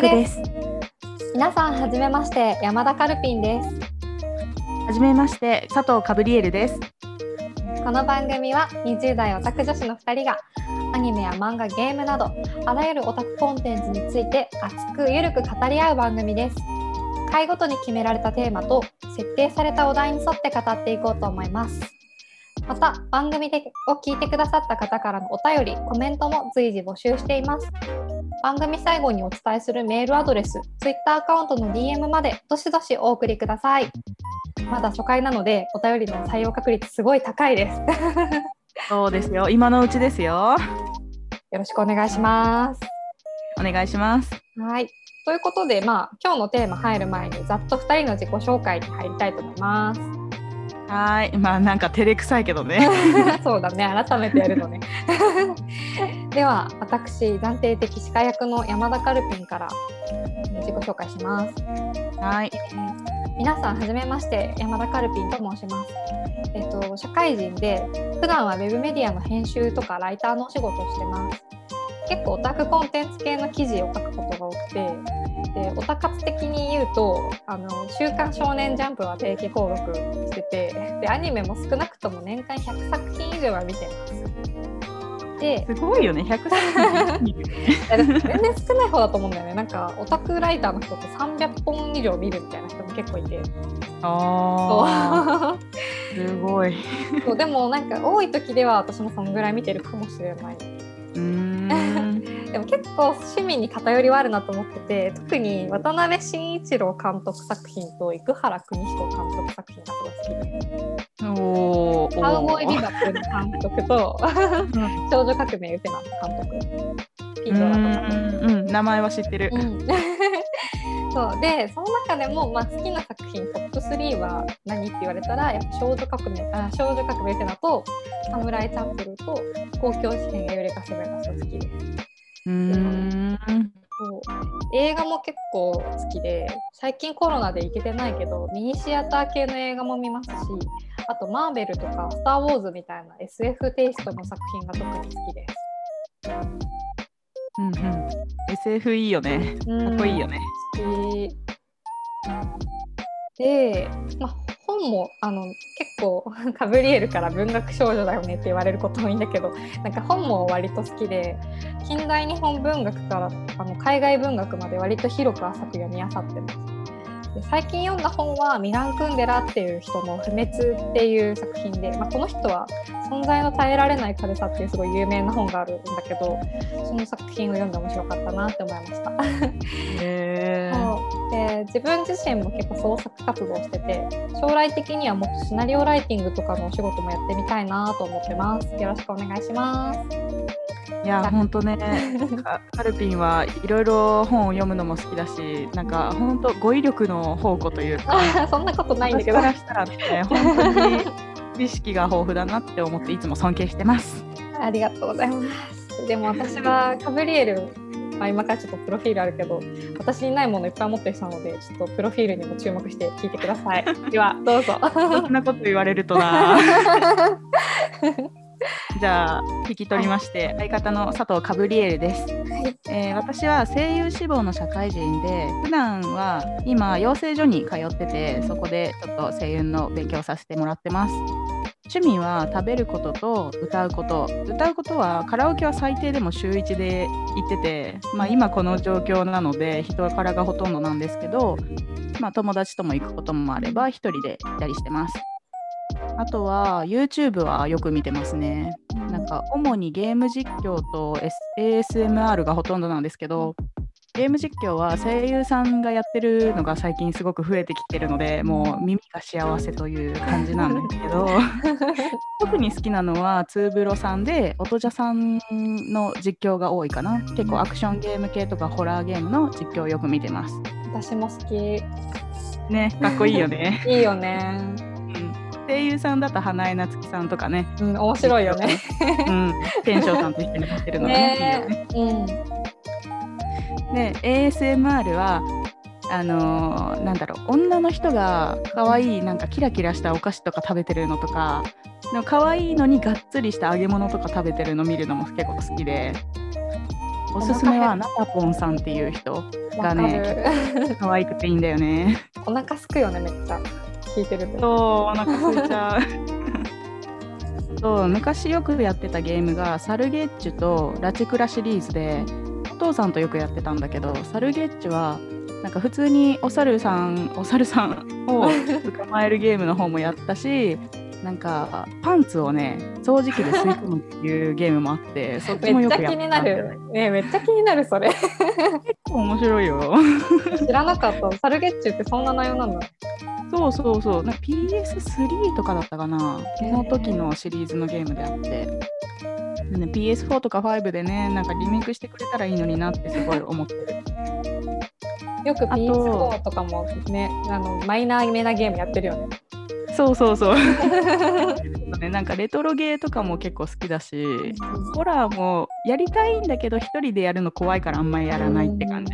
クです。皆さんはじめまして山田カルピンです。はじめまして佐藤カブリエルです。この番組は20代オタク女子の2人がアニメや漫画ゲームなどあらゆるオタクコンテンツについて熱くゆるく語り合う番組です。回ごとに決められたテーマと設定されたお題に沿って語っていこうと思います。また番組でを聞いてくださった方からのお便りコメントも随時募集しています番組最後にお伝えするメールアドレス Twitter アカウントの DM までどしどしお送りください。まだ初回なのでお便りの採用確率すごい高いです。そうですよ。今のうちですよ。よろしくお願いします。お願いします。はい。ということでまあ今日のテーマ入る前にざっと2人の自己紹介に入りたいと思いますはい、まあなんか照れくさいけどね。そうだね、改めてやるのね。では、私、暫定的歯科役の山田カルピンから自己紹介します。はい。皆さん、はじめまして、山田カルピンと申します。えっと、社会人で、普段はウェブメディアの編集とかライターのお仕事をしてます。結構オタクコンテンツ系の記事を書くことが多くて、でオタ活的に言うと「あの週刊少年ジャンプ」は定期購読しててでアニメも少なくとも年間100作品以上は見てます。ですごいよね。100作品全然少ない方だと思うんだよね。なんかオタクライターの人って300本以上見るみたいな人も結構いて。あ すごい。そうでもなんか多い時では私もそのぐらい見てるかもしれない。うん でも結構趣味に偏りはあるなと思ってて特に渡辺慎一郎監督作品と生原邦彦監督作品がすごい好きで。カウボー。イビバップの監督と少女革命ウテナの監督。ピートラとか。うん。名前は知ってる、うんそうでその中でも、まあ、好きな作品トップ3は何って言われたらやっぱ少女革命あ少女革命ってのと「サムライチャンプル」と「公共紙幣が揺れかせめが好きです。うんそう映画も結構好きで最近コロナで行けてないけどミニシアター系の映画も見ますしあとマーベルとか「スター・ウォーズ」みたいな SF テイストの作品が特に好きです。うんうん、SF いいよね。かっこいいよね。好きで、ま、本もあの結構カブリエルから文学少女だよねって言われることもいいんだけどなんか本も割と好きで近代日本文学からあの海外文学まで割と広く浅く読みあさってます。で最近読んだ本はミラン・クンデラっていう人の「不滅」っていう作品で、まあ、この人は「存在の耐えられない軽さ」っていうすごい有名な本があるんだけどその作品を読んで面白かったなって思いました。へ で自分自身も結構創作活動してて将来的にはもっとシナリオライティングとかのお仕事もやってみたいなと思ってます。よろしくお願いします。いや本当ね。カルピンはいろいろ本を読むのも好きだしなんか本当語彙力の宝庫というかそんなことないんだけど。からしたらね 本当に知識が豊富だなって思っていつも尊敬してます。ありがとうございます。でも私は カブリエルまあ、今からちょっとプロフィールあるけど私にないものいっぱい持ってる人なのでちょっとプロフィールにも注目して聞いてください。ではどうぞ。そんなこと言われるとな。じゃあ引き取りまして、相方の佐藤カブリエルです、はい。えー、私は声優志望の社会人で普段は今養成所に通っててそこでちょっと声優の勉強させてもらってます趣味は食べることと歌うこと歌うことはカラオケは最低でも週1で行ってて、まあ、今この状況なので人からがほとんどなんですけど、まあ、友達とも行くこともあれば1人で行ったりしてますあとは YouTube はよく見てますね。なんか主にゲーム実況と ASMR がほとんどなんですけど、ゲーム実況は声優さんがやってるのが最近すごく増えてきてるのでもう耳が幸せという感じなんですけど 特に好きなのはツーブロさんで音じさんの実況が多いかな。結構アクションゲーム系とかホラーゲームの実況をよく見てます。私も好き。ねかっこいいよね。いいよね。声優さんだと花江夏樹さんとかね、うん、面白いよね。うん、天翔さんと一緒にやってるのがね、ねいいよね。うん、で ASMR はあのー、なんだろう女の人が可愛いなんかキラキラしたお菓子とか食べてるのとかでも可愛いのにがっつりした揚げ物とか食べてるの見るのも結構好きでおすすめはナタポンさんっていう人がね可愛くていいんだよね。お腹すくよねめっちゃ。聞いてると。そうお腹すいちゃう。そう昔よくやってたゲームがサルゲッチュとラチクラシリーズでお父さんとよくやってたんだけどサルゲッチュはなんか普通にお猿さんお猿さんを 捕まえるゲームの方もやったしなんかパンツをね掃除機で吸い込むっていうゲームもあって そっちもよくやってためっちゃ気になる。ねめっちゃ気になるそれ。結構面白いよ。知らなかった。サルゲッチュってそんな内容なんだ。そうそうそう。なんか PS3 とかだったかな。その時のシリーズのゲームであって、ね、PS4 とか5でねなんかリメイクしてくれたらいいのになってすごい思ってる。よく PS4 とかもねあのマイナーめなゲームやってるよね。そうそうそう。ね、なんかレトロゲーとかも結構好きだし、ホラーもやりたいんだけど一人でやるの怖いからあんまりやらないって感じ。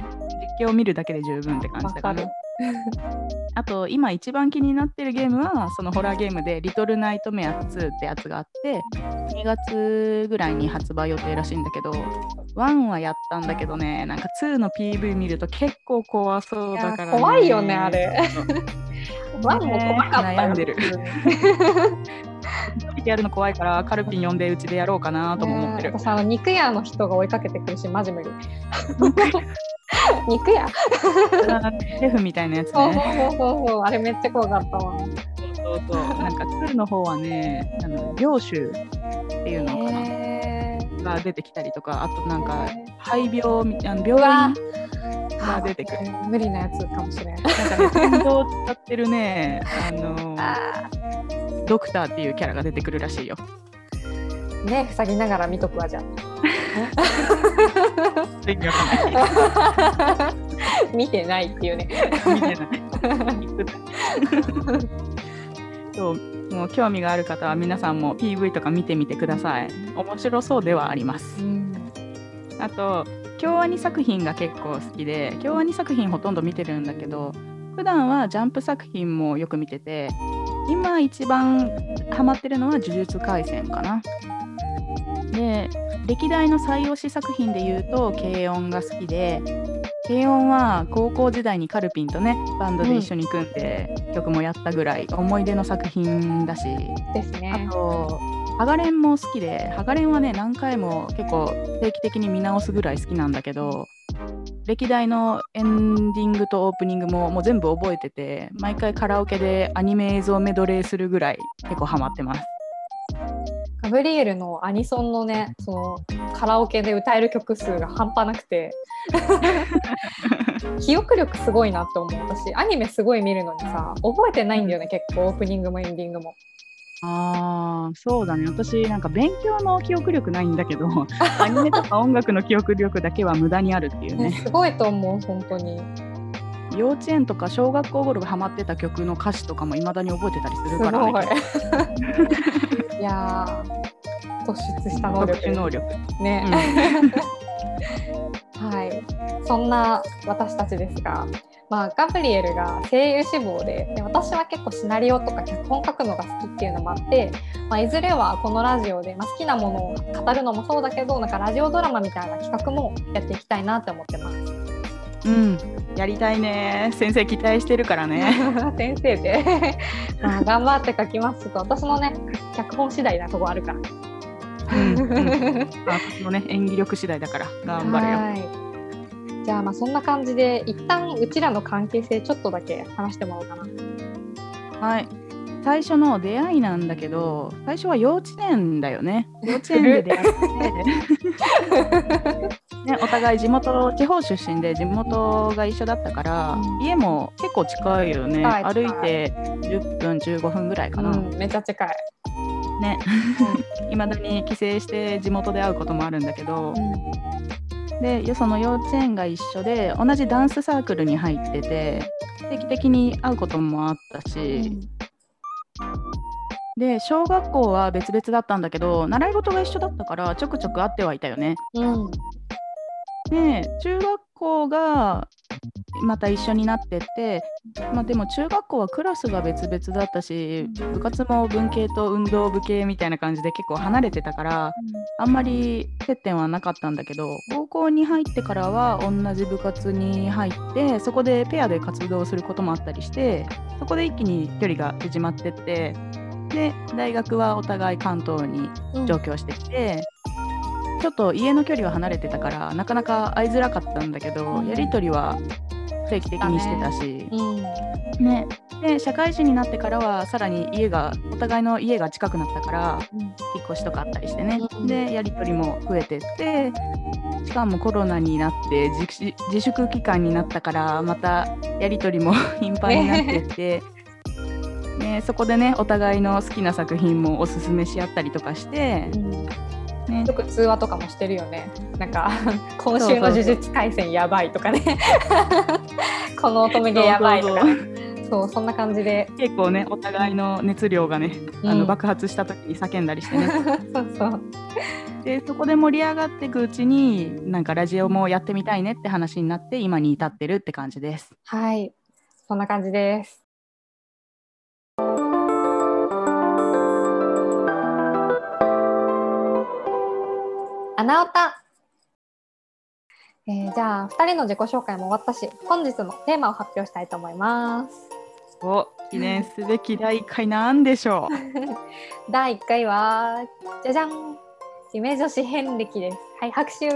実況を見るだけで十分って感じだから。あと今一番気になってるゲームはそのホラーゲームで「リトルナイトメア2」ってやつがあって2月ぐらいに発売予定らしいんだけど1はやったんだけどねなんか2の PV 見ると結構怖そうだから、ね、怖いよねあれ 1も怖かった悩んでるやるの怖いからカルピン呼んでうちでやろうかなとも思ってる。私あの肉屋の人が追いかけてくるしマジ無理。肉屋 シェフみたいなやつね。そうそうそうあれめっちゃ怖かったわ。そうそうなんか作るの方はねあの領主っていうのかなが出てきたりとかあとなんか肺病みたいな病院が出てくる。無理なやつかもしれない。なんかね、天道を使ってるね、あの ドクターっていうキャラが出てくるらしいよ。ね、塞ぎながら見とくわじゃ 見てないっていうね。見てない。そうもう興味がある方は皆さんも PV とか見てみてください。面白そうではあります。うん、あと京アニ作品が結構好きで京アニ作品ほとんど見てるんだけど普段はジャンプ作品もよく見てて今一番ハマってるのは呪術廻戦かな。で歴代の最推し作品で言うと軽音が好きで軽音は高校時代にカルピンとねバンドで一緒に組んで曲もやったぐらい思い出の作品だし、ですね、あとハガレンも好きでハガレンはね何回も結構定期的に見直すぐらい好きなんだけど歴代のエンディングとオープニングももう全部覚えてて毎回カラオケでアニメ映像メドレーするぐらい結構ハマってます。ガブリエルのアニソンのねそのカラオケで歌える曲数が半端なくて 記憶力すごいなって思う私アニメすごい見るのにさ覚えてないんだよね結構オープニングもエンディングも。ああ、そうだね。私、なんか勉強の記憶力ないんだけど、アニメとか音楽の記憶力だけは無駄にあるっていうね。すごいと思う、本当に。幼稚園とか小学校頃がハマってた曲の歌詞とかもいまだに覚えてたりするからね。いや突出した能力。能力。ね。うん、はい。そんな私たちですが、まあ、ガブリエルが声優志望でで私は結構シナリオとか脚本書くのが好きっていうのもあって、まあ、いずれはこのラジオで、まあ、好きなものを語るのもそうだけどなんかラジオドラマみたいな企画もやっていきたいなって思ってます。うん、やりたいね。先生期待してるからね。先生で。まあ頑張って書きますと。私のね脚本次第なとこあるから。うん、うん、私のね演技力次第だから。頑張るよ。はい。じゃあまあそんな感じで一旦うちらの関係性ちょっとだけ話してもらおうかな。はい。最初の出会いなんだけど最初は幼稚園だよね。幼稚園で出会ってね、お互い地元地方出身で地元が一緒だったから、うん、家も結構近いよね。歩いて10分15分ぐらいかな、うん、めっちゃ近い。ね。いまだに帰省して地元で会うこともあるんだけど、うん。でその幼稚園が一緒で同じダンスサークルに入ってて定期的に会うこともあったし、うん、で小学校は別々だったんだけど習い事が一緒だったからちょくちょく会ってはいたよね。うん、で中学校がまた一緒になってて、まあ、でも中学校はクラスが別々だったし部活も文系と運動部系みたいな感じで結構離れてたからあんまり接点はなかったんだけど高校に入ってからは同じ部活に入ってそこでペアで活動することもあったりしてそこで一気に距離が縮まってってで大学はお互い関東に上京してきて。ちょっと家の距離は離れてたからなかなか会いづらかったんだけど、やり取りは定期的にしてたし、ね、で社会人になってからはさらに家がお互いの家が近くなったから、引っ越しとかあったりしてね、でやり取りも増えてってしかもコロナになって自粛期間になったからまたやり取りも 頻繁になってって。ね、そこでねお互いの好きな作品もおすすめし合ったりとかして、ね、よく通話とかもしてるよね。なんか 今週の呪術廻戦やばいとかね。この乙女芸やばいとか。そうそんな感じで。結構ねお互いの熱量がね、うん、あの爆発した時に叫んだりしてね。そうそう。でそこで盛り上がっていくうちになんかラジオもやってみたいねって話になって今に至ってるって感じです。はい。そんな感じです穴おた、えー、じゃあ2人の自己紹介も終わったし本日のテーマを発表したいと思います。お記念すべき第1回なんでしょう。第1回はじゃじゃん。夢女子遍歴です。はい拍手。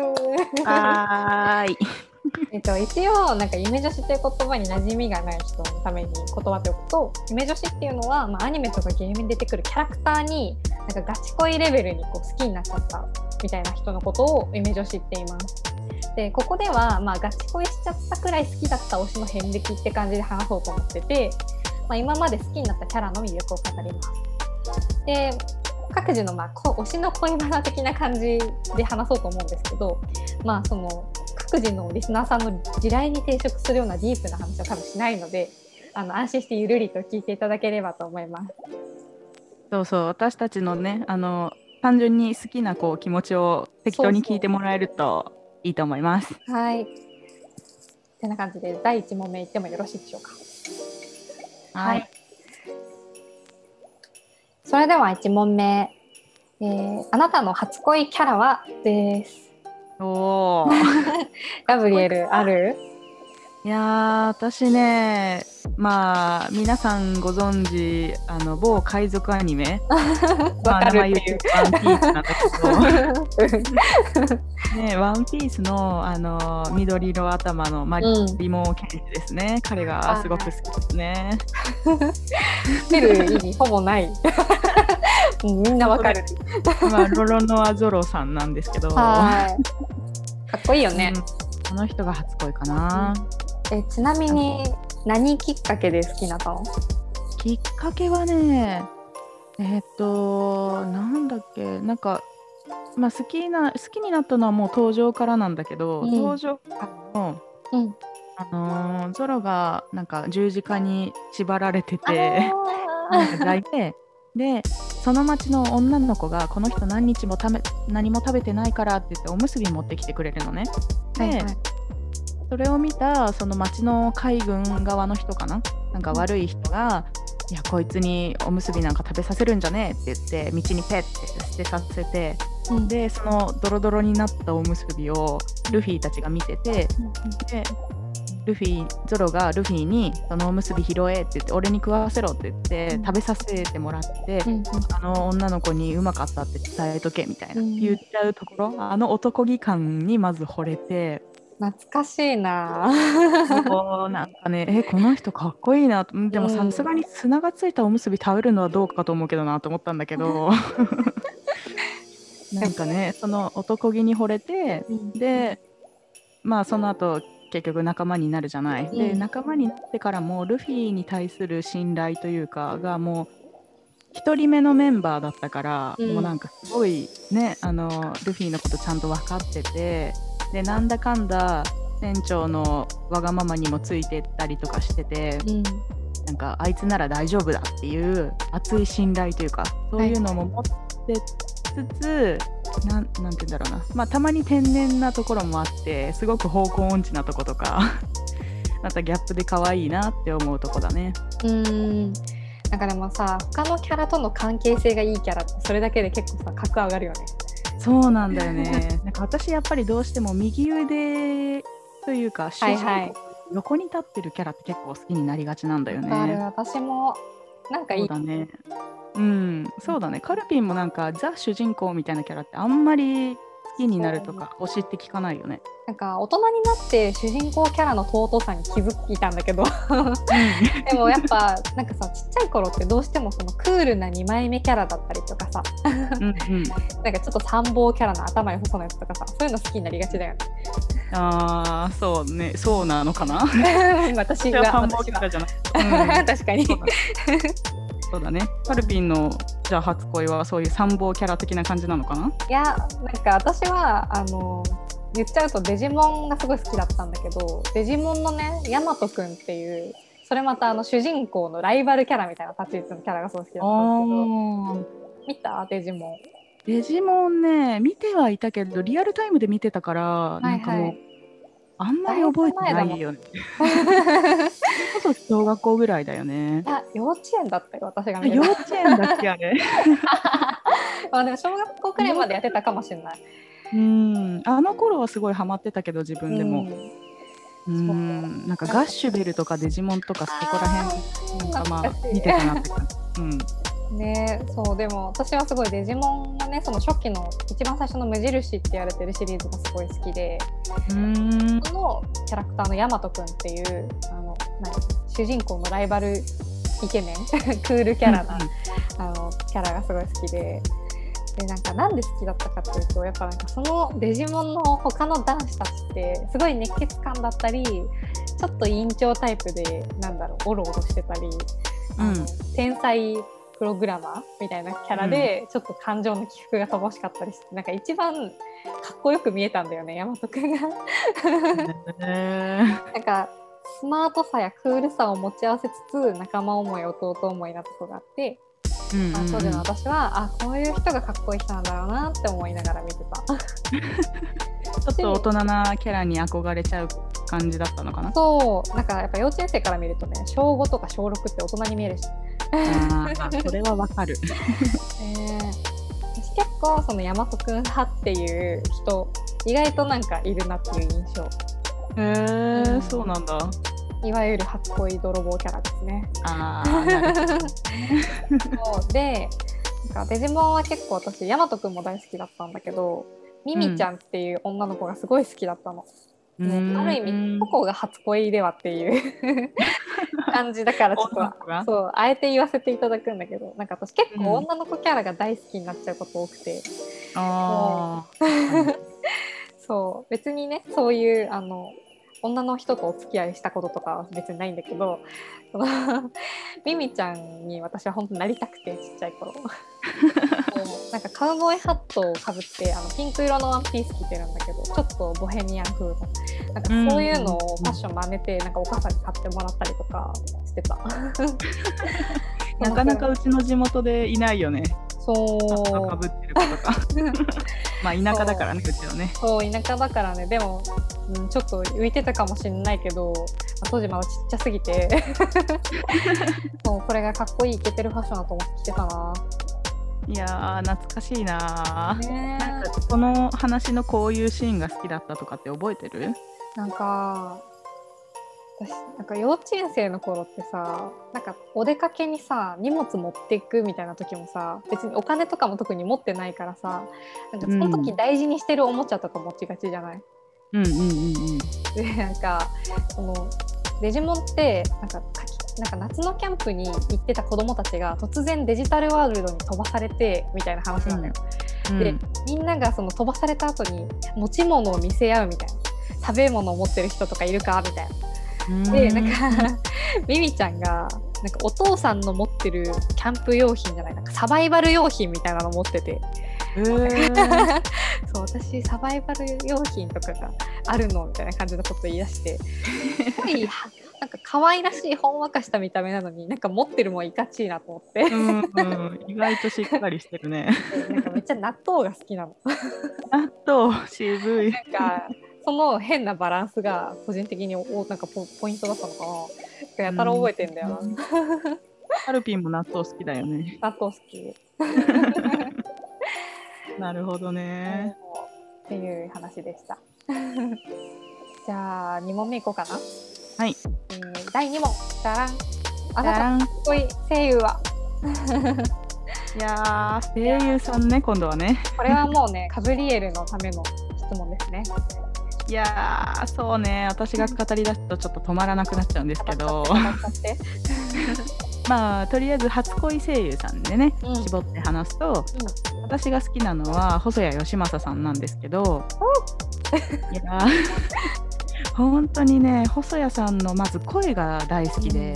はい えっと、一応なんか夢女子という言葉に馴染みがない人のために言葉っておくと夢女子っていうのは、まあ、アニメとかゲームに出てくるキャラクターになんかガチ恋レベルにこう好きになっちゃったみたいな人のことを夢女子って言います。でここでは、まあ、ガチ恋しちゃったくらい好きだった推しの遍歴って感じで話そうと思ってて、まあ、今まで好きになったキャラの魅力を語ります。で各自の、まあ、推しの恋バナ的な感じで話そうと思うんですけど、まあ、その各自のリスナーさんの地雷に抵触するようなディープな話は多分しないのであの安心してゆるりと聞いていただければと思います。そうそう私たちのねあの単純に好きなこう気持ちを適当に聞いてもらえるといいと思います。そうそうはい。てな感じで第1問目いってもよろしいでしょうか？はい。はい、それでは1問目、えー、あなたの初恋キャラは？です。おお。ガブリエルある？いや私ねまあ皆さんご存知あの某海賊アニメ まあ、名前言うワンピースなんだけど ねワンピースのあの緑色頭のマリモケンジですね、うん、彼がすごく好きですね。見る意味ほぼない。みんなわかる。まあロロノアゾロさんなんですけど。かっこいいよね。うん、この人が初恋かな。えちなみに何きっかけで好きなったのきっかけはねえー、っとなんだっけ。なんかまあ好きな好きになったのはもう登場からなんだけど、うん、登場からの、うん、あのー、ゾロがなんか十字架に縛られててなんか抱いてでその町の女の子がこの人何日もため何も食べてないからって言っておむすび持ってきてくれるのね。で、はいはい。それを見たその町の海軍側の人かな？なんか悪い人が「いやこいつにおむすびなんか食べさせるんじゃねえ」って言って道にペッて捨てさせて、うん、でそのドロドロになったおむすびをルフィたちが見てて、うん、でルフィゾロがルフィに「そのおむすび拾え」って言って「俺に食わせろ」って言って、食べさせてもらって、うん、あの女の子にうまかったって伝えとけみたいな、言っちゃうところあの男気感にまず惚れて。懐かしいな。そうなんかね、えこの人かっこいいなでもさすがに砂がついたおむすび食べるのはどうかと思うけどなと思ったんだけど。なんかねその男気に惚れて、でまあその後結局仲間になるじゃない。うん、で仲間になってからもルフィに対する信頼というかがもう1人目のメンバーだったから、うん、もうなんかすごいねあのルフィのことちゃんと分かっててでなんだかんだ店長のわがままにもついてったりとかしてて、うん、なんかあいつなら大丈夫だっていう熱い信頼というかそういうのも持ってつつ、はい、なんて言うんだろうな、まあ、たまに天然なところもあってすごく方向音痴なとことか またギャップで可愛いなって思うとこだね。うんなんかでもさ他のキャラとの関係性がいいキャラってそれだけで結構さ格上がるよね。そうなんだよね。なんか私やっぱりどうしても右腕というか、はいはい横に立ってるキャラって結構好きになりがちなんだよあるね。私もなんかいいそうだね。うん、そうだね。カルピンもなんかザ主人公みたいなキャラってあんまり好きになるとか推しって聞かないよね。なんか大人になって主人公キャラの尊さに気づいたんだけど でもやっぱなんかさちっちゃい頃ってどうしてもそのクールな2枚目キャラだったりとかさうんうん。なんかちょっと参謀キャラの頭良さそうなやつとかさそういうの好きになりがちだよねああ、そうね。そうなのかな？私が私はキャラじゃなくて。うん確かにそうだねそうだね。カルピンのじゃあ初恋はそういう参謀キャラ的な感じなのかな？いやなんか私はあの言っちゃうとデジモンがすごい好きだったんだけどデジモンのねヤマトくんっていうそれまたあの主人公のライバルキャラみたいな立ち位置のキャラがすごい好きだったんですけど見た？デジモンデジモンね、見てはいたけど、リアルタイムで見てたから、いはいなんかもう、あんまり覚えてないよね。それこそ小学校ぐらいだよねい。や幼稚園だったよ私が幼稚園だっけあれ。まあでも小学校くらいまでやってたかもしれないうん、あの頃はすごいハマってたけど、自分でも。うんうん、なんかガッシュベルとかデジモンとかそこら辺、なんかまあ見てたなって感じ。うん。ねそうでも私はすごいデジモンのねその初期の一番最初の無印って言われてるシリーズがすごい好きでうーん。そのキャラクターのヤマトくんっていうあの何主人公のライバルイケメン クールキャラな、あのキャラがすごい好きで。でなんかなんで好きだったかっていうとやっぱなんかそのデジモンの他の男子たちってすごい熱血感だったりちょっと委員長タイプでなんだろうオロオロしてたり、うん天才プログラマーみたいなキャラで、ちょっと感情の起伏が乏しかったりしてなんか一番かっこよく見えたんだよね大和くんが。なんかスマートさやクールさを持ち合わせつつ仲間思い弟思いなとこがあって、うんうんあ当時の私はあこういう人がかっこいい人なんだろうなって思いながら見てた。ちょっと大人なキャラに憧れちゃう感じだったのかな。そうなんかやっぱ幼稚園生から見るとね小5とか小6って大人に見えるし、あー それはわかる。ね私結構その大和くん派っていう人意外となんかいるなっていう印象へえ、そうなんだ。いわゆる初恋泥棒キャラですね。ああ。そうでなんかデジモンは結構私ヤマトくんも大好きだったんだけどミミちゃんっていう女の子がすごい好きだったの。ねある意味ココが初恋ではっていう 感じだからちょっとそうあえて言わせていただくんだけどなんか私結構女の子キャラが大好きになっちゃうこと多くて、あ そう別にねそういうあの女の人とお付き合いしたこととかは別にないんだけどミミちゃんに私は本当になりたくてちっちゃい頃。なんかカウボーイハットをかぶってあのピンク色のワンピース着てるんだけどちょっとボヘミアン風の。なんかそういうのをファッション真似てなんかお母さんに買ってもらったりとかしてた、なかなかうちの地元でいないよね。そうかぶってる子とか。まあ田舎だからね、うちはね。そう田舎だからねでも、うん、ちょっと浮いてたかもしれないけど当時まだちっちゃすぎて そうこれがかっこいいイケてるファッションだと思って着てたな。いやー、懐かしいなー。ねなんかこの話のこういうシーンが好きだったとかって覚えてる？なんか私なんか幼稚園生の頃ってさなんかお出かけにさ荷物持っていくみたいな時もさ別にお金とかも特に持ってないからさなんかその時大事にしてるおもちゃとか持ちがちじゃない、うんうんうんうん。でなんかそのデジモンってなんかなんか夏のキャンプに行ってた子供たちが突然デジタルワールドに飛ばされてみたいな話なのよ。でみんながその飛ばされた後に持ち物を見せ合うみたいな食べ物を持ってる人とかいるか？みたいな。でなんか ミミちゃんがなんかお父さんの持ってるキャンプ用品じゃないなんかサバイバル用品みたいなの持ってて そう私サバイバル用品とかがあるのみたいな感じのこと言い出してすごいはなんか可愛らしいほんわかした見た目なのになんか持ってるもんいかちいなと思って、うんうん、意外としっかりしてるね。でなんかめっちゃ納豆が好きなの。納豆渋い。なんかその変なバランスが個人的におなんかポポイントだったのかなやたら覚えてんだよな、ハルピンも納豆好きだよね。納豆好き なるほどね。っていう話でした。じゃあ2問目いこうかな。はい。えー第2問。じゃらん。あなたかっこいい声優は？いやー、声優さんね、今度はね。これはもうね、カブリエルのための質問ですね。いやー、そうね、私が語り出すとちょっと止まらなくなっちゃうんですけど。まあ、とりあえず初恋声優さんでね、うん。絞って話すと、私が好きなのは細谷義正さんなんですけど、いやー 本当にね細谷さんのまず声が大好きで、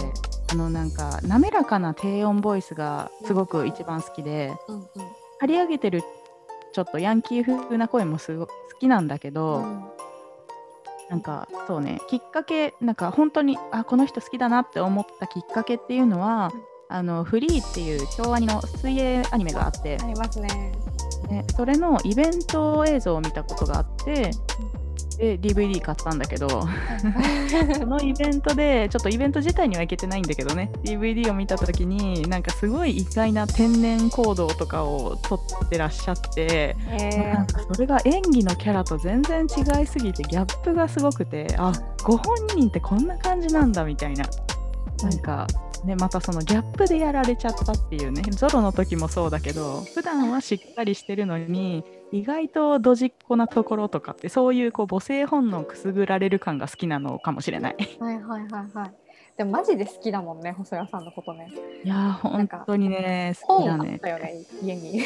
あのなんか滑らかな低音ボイスがすごく一番好きでうんうん。張り上げてるちょっとヤンキー風な声もすご好きなんだけど、うんなんかそうねきっかけなんか本当にあこの人好きだなって思ったきっかけっていうのは、あのフリーっていう京アニの水泳アニメがあって、ありますね。ね、それのイベント映像を見たことがあってで DVD 買ったんだけど。そのイベントでちょっとイベント自体には行けてないんだけどね。DVD を見た時になんかすごい意外な天然行動とかを撮ってらっしゃって、えなんかそれが演技のキャラと全然違いすぎてギャップがすごくてあご本人ってこんな感じなんだみたいな。なんか、ね、またそのギャップでやられちゃったっていうね。ゾロの時もそうだけど普段はしっかりしてるのに意外とドジっ子なところとかってそういうこう母性本能をくすぐられる感が好きなのかもしれない。はいはいはいはい。でもマジで好きだもんね、細谷さんのことね。いやー本当にね好きだね。たよね、家に。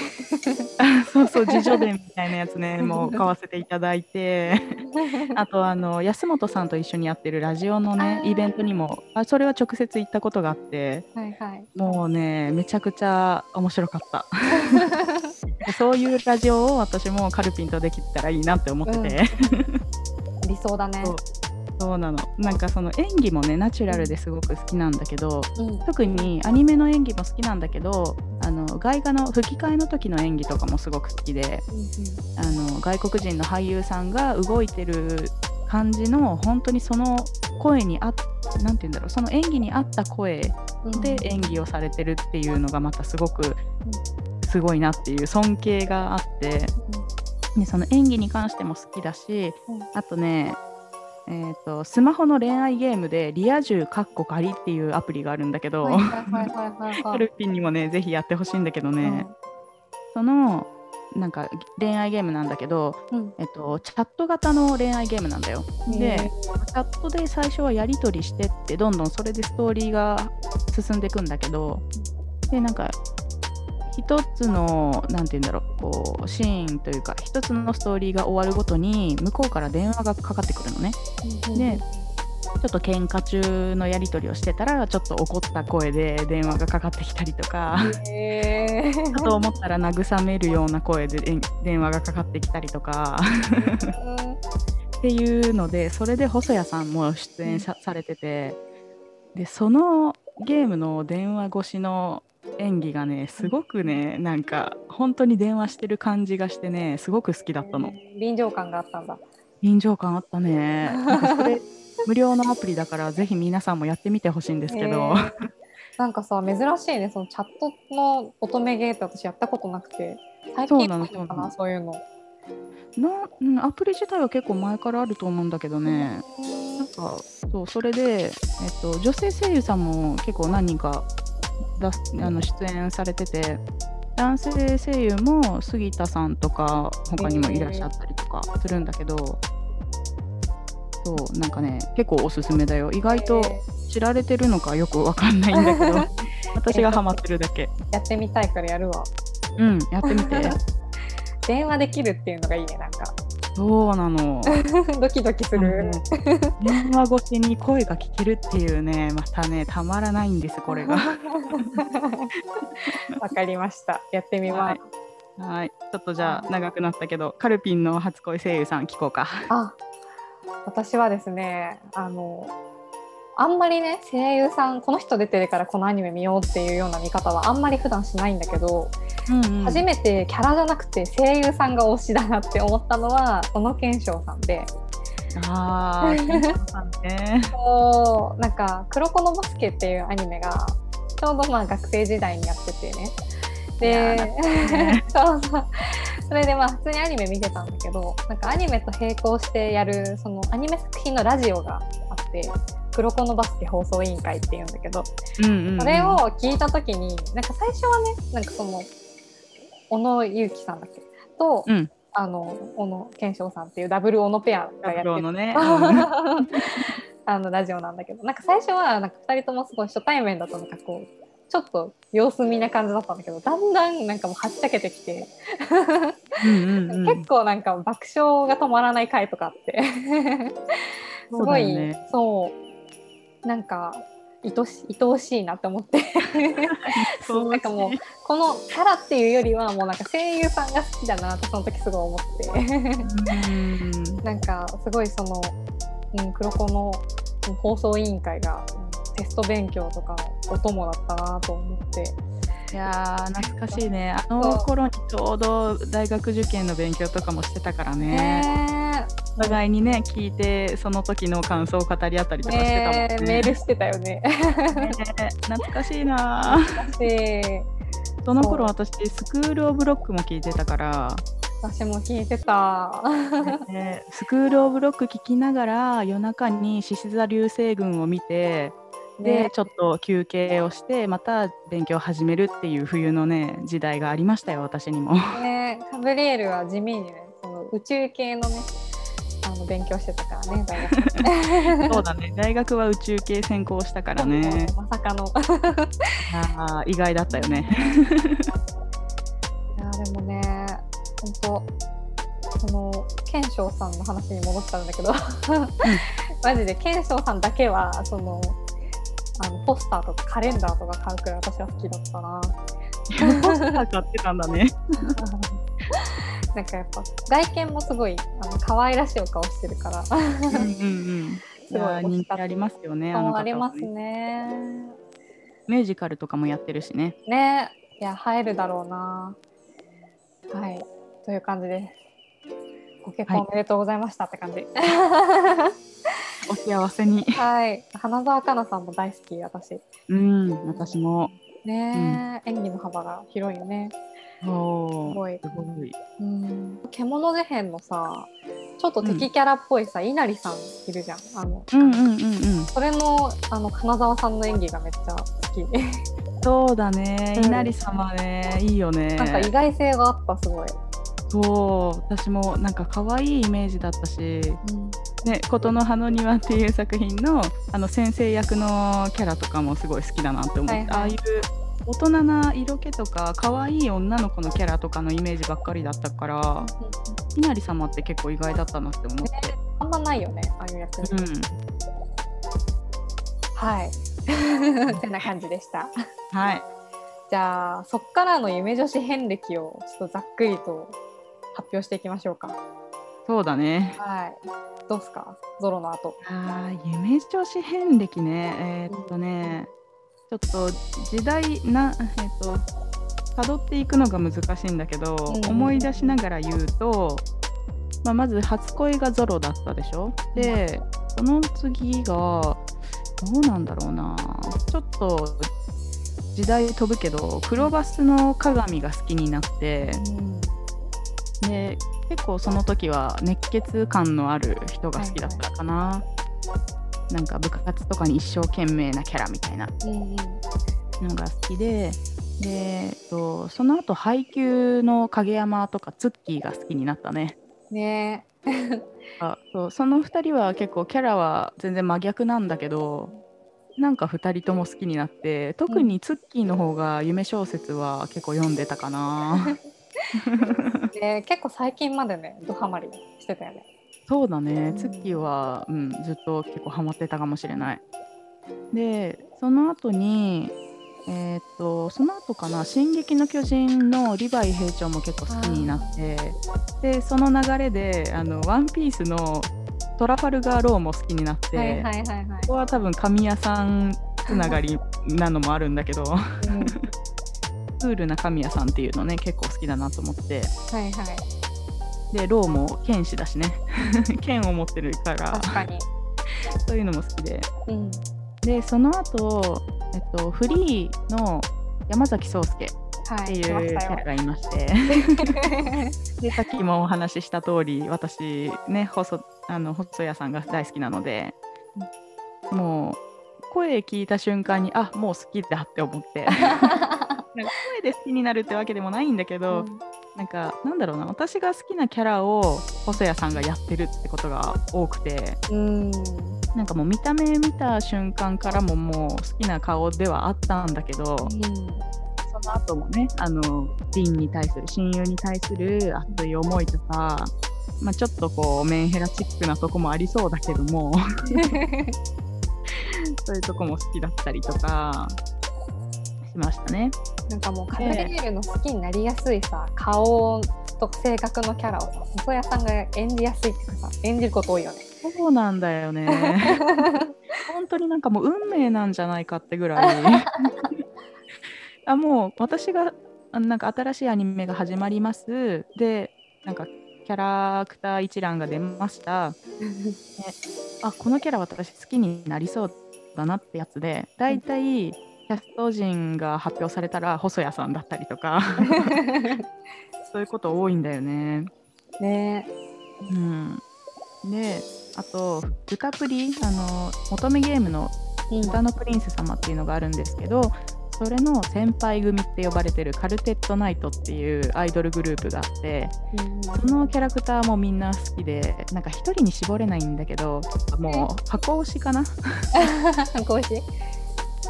そうそう自叙伝みたいなやつね もう買わせていただいて。あとあの安本さんと一緒にやってるラジオのねイベントにもあそれは直接行ったことがあってはいはい。もうねめちゃくちゃ面白かったそういうラジオを私もカルピンとできたらいいなって思ってて、理想だね。そうなの。なんかその演技もねナチュラルですごく好きなんだけどうん。特にアニメの演技も好きなんだけどあの外画の吹き替えの時の演技とかもすごく好きであの外国人の俳優さんが動いてる感じの本当にその声にあっなんて言うんだろうその演技に合った声うん。で演技をされてるっていうのがまたすごくすごいなっていう尊敬があって。でその演技に関しても好きだしうん。あとねえー、とスマホの恋愛ゲームで「リア充かっこ仮」っていうアプリがあるんだけど、ルピンにもねぜひやってほしいんだけどね、そのなんか恋愛ゲームなんだけど、うん。えっと、チャット型の恋愛ゲームなんだよ。うんでチャットで最初はやり取りしてってどんどんそれでストーリーが進んでいくんだけどでなんか一つのなんて言うんだろうこうシーンというか一つのストーリーが終わるごとに向こうから電話がかかってくるのね。でちょっと喧嘩中のやり取りをしてたらちょっと怒った声で電話がかかってきたりとか。へー。かと思ったら慰めるような声でで電話がかかってきたりとか。っていうのでそれで細谷さんも出演さされてて。でそのゲームの電話越しの演技がねすごくねなんか本当に電話してる感じがしてねすごく好きだったの。臨場感があったんだ。臨場感あったね。無料のアプリだからぜひ皆さんもやってみてほしいんですけど。へーなんかさ珍しいねそのチャットの乙女ゲーって私やったことなくて。最近そうなのかそうなそういうの。なうんアプリ自体は結構前からあると思うんだけどね。なんかそうそれで、えっと、女性声優さんも結構何人か出すあの出演されてて男性声優も杉田さんとか他にもいらっしゃったりとかするんだけど、そうなんかね結構おすすめだよ。意外と知られてるのかよくわかんないんだけど。私がハマってるだけ。やってみたいからやるわ。うんやってみて。電話できるっていうのがいいねなんかそうなの？ドキドキする。電話越しに声が聞けるっていうねまたねたまらないんですこれが。わかりました。やってみます。はい、ちょっとじゃあ長くなったけど、カルピンの初恋声優さん聞こうか。あ、私はですね、あの。あんまりね声優さんこの人出てるからこのアニメ見ようっていうような見方はあんまり普段しないんだけど、うんうん。初めてキャラじゃなくて声優さんが推しだなって思ったのは小野賢章さんで。ああ、ね、そうなんか「黒子のバスケ」っていうアニメがちょうどまあ学生時代にやっててね。で、ね、そうそう。それでまあ普通にアニメ見てたんだけどなんかアニメと並行してやるそのアニメ作品のラジオがあって「黒子のバスケ放送委員会」っていうんだけど、うんうんうん、それを聞いた時になんか最初はねなんかその小野裕樹さんだっけ？と、うん、あの小野賢章さんっていうダブル小野ペアがやってる、ね。あのラジオなんだけど。なんか最初はなんか2人ともすごい初対面だとなんかこうちょっと様子見な感じだったんだけどだんだんなんかもうはっちゃけてきて。結構なんか爆笑が止まらない回とかあって。すごいそう、ねそう、なんか愛し愛おしいなって思って。なんかもうこのキャラっていうよりはもうなんか声優さんが好きだなってその時すごい思って。なんかすごいその、うん、黒子の放送委員会がテスト勉強とかのお供だったなと思って。いや懐かしいね。あの頃にちょうど大学受験の勉強とかもしてたからね。お互いにね聞いてその時の感想を語り合ったりとかしてたもんね。ねメールしてたよね。ね懐かしいな。懐かしい。その頃私スクール・オブ・ロックも聞いてたから私も聞いてた、ね、スクール・オブ・ロック聞きながら夜中に獅子座流星群を見てで、ね、ちょっと休憩をしてまた勉強を始めるっていう冬のね時代がありましたよ私にも。ねカブリエルは地味にねその宇宙系のねあの勉強してたからね 大学。そうだね。大学は宇宙系専攻したからね。まさかの。あ意外だったよね。いやでもね本当その賢章さんの話に戻ったんだけど、マジで賢章さんだけはそのあのポスターとかカレンダーとか買うくらい私は好きだったな。ポスター買ってたんだね。なんかやっぱ外見もすごいあの可愛らしいお顔してるから。うんうんうん。すごい人気ありますよね。あありますね。ミュージカルとかもやってるしね。ね、いや入るだろうな。はい、という感じです。ご結婚おめでとうございましたって感じ。は いお幸せに。はい。花澤香菜さんも大好き、私。うん、私も。ね、うん、演技の幅が広いよね。すごい。すごい。うん。獣事変のさ、ちょっと敵キャラっぽいさ、稲荷さんいるじゃん。あの、うんうんうんうん。それの、あの、金沢さんの演技がめっちゃ好き。そうだね。稲荷様ね、いいよね。なんか意外性があった、すごい。そう私もなんか可愛いイメージだったし「うん、ね、琴の葉の庭」っていう作品のあの先生役のキャラとかもすごい好きだなって思って、はいはい、ああいう大人な色気とか可愛い女の子のキャラとかのイメージばっかりだったから稲荷様って結構意外だったなって思って、ね、あんまないよねああいう役、うん、はい ってな感じでしたはいじゃあそっからの夢女子遍歴をちょっとざっくりと発表していきましょうか。そうだね。はい。どうすか、ゾロの後。ああ、夢女子遍歴ね。えー、っとね、ちょっと時代な、えー、っと。辿っていくのが難しいんだけど、うん、思い出しながら言うと、まあ、まず初恋がゾロだったでしょ？で、その次がどうなんだろうな。ちょっと時代飛ぶけど、黒バスの鏡が好きになって。うんで結構その時は熱血感のある人が好きだったかな、はいはい、なんか部活とかに一生懸命なキャラみたいな。のが好きで、でとその後配給の影山とかツッキーが好きになったね。ね。あそうその2人は結構キャラは全然真逆なんだけどなんか2人とも好きになって特にツッキーの方が夢小説は結構読んでたかな。で 結構最近までねドハマりしてたよねそうだね、ツッキーは、うん、ずっと結構ハマってたかもしれない。でその後にえー、っとその後かな「進撃の巨人」のリヴァイ兵長も結構好きになってでその流れで「あのワンピースのトラファルガー・ローも好きになって、はいはいはいはい、ここは多分神谷さんつながりなのもあるんだけど、うん。クールな神谷さんっていうのね結構好きだなと思って。はいはいでローも剣士だしね。剣を持ってるから。確かに。そういうのも好きで。うん。でその後、えっとフリーの山崎壮介っはい。ていうキャラがいまして。でさっきもお話しした通り私ね細あの細谷さんが大好きなので。もう声聞いた瞬間にあもう好きだって思って。声で好きになるってわけでもないんだけど、なんかなんだろうな私が好きなキャラを細谷さんがやってるってことが多くてうん。なんかもう見た目見た瞬間からももう好きな顔ではあったんだけど、うん。その後もねあのリンに対する親友に対する熱い思いとか、まあ、ちょっとこうメンヘラチックなとこもありそうだけども そういうとこも好きだったりとかしましたね。なんかもうカブリエルの好きになりやすいさ、顔と性格のキャラをさ、細谷さんが演じやすいっていうかさ、演じること多いよね。そうなんだよね。本当になんかもう運命なんじゃないかってぐらいあもう私があなんか新しいアニメが始まりますでなんかキャラクター一覧が出ました あこのキャラ私好きになりそうだなってやつでだいたいキャスト陣が発表されたら細谷さんだったりとか。そういうこと多いんだよね。ね。うん、であとルカプリあの乙女ゲームのえ。歌のプリンス様っていうのがあるんですけどそれの先輩組って呼ばれてるカルテットナイトっていうアイドルグループがあってそのキャラクターもみんな好きでなんか一人に絞れないんだけどもう箱推しかな。箱推し。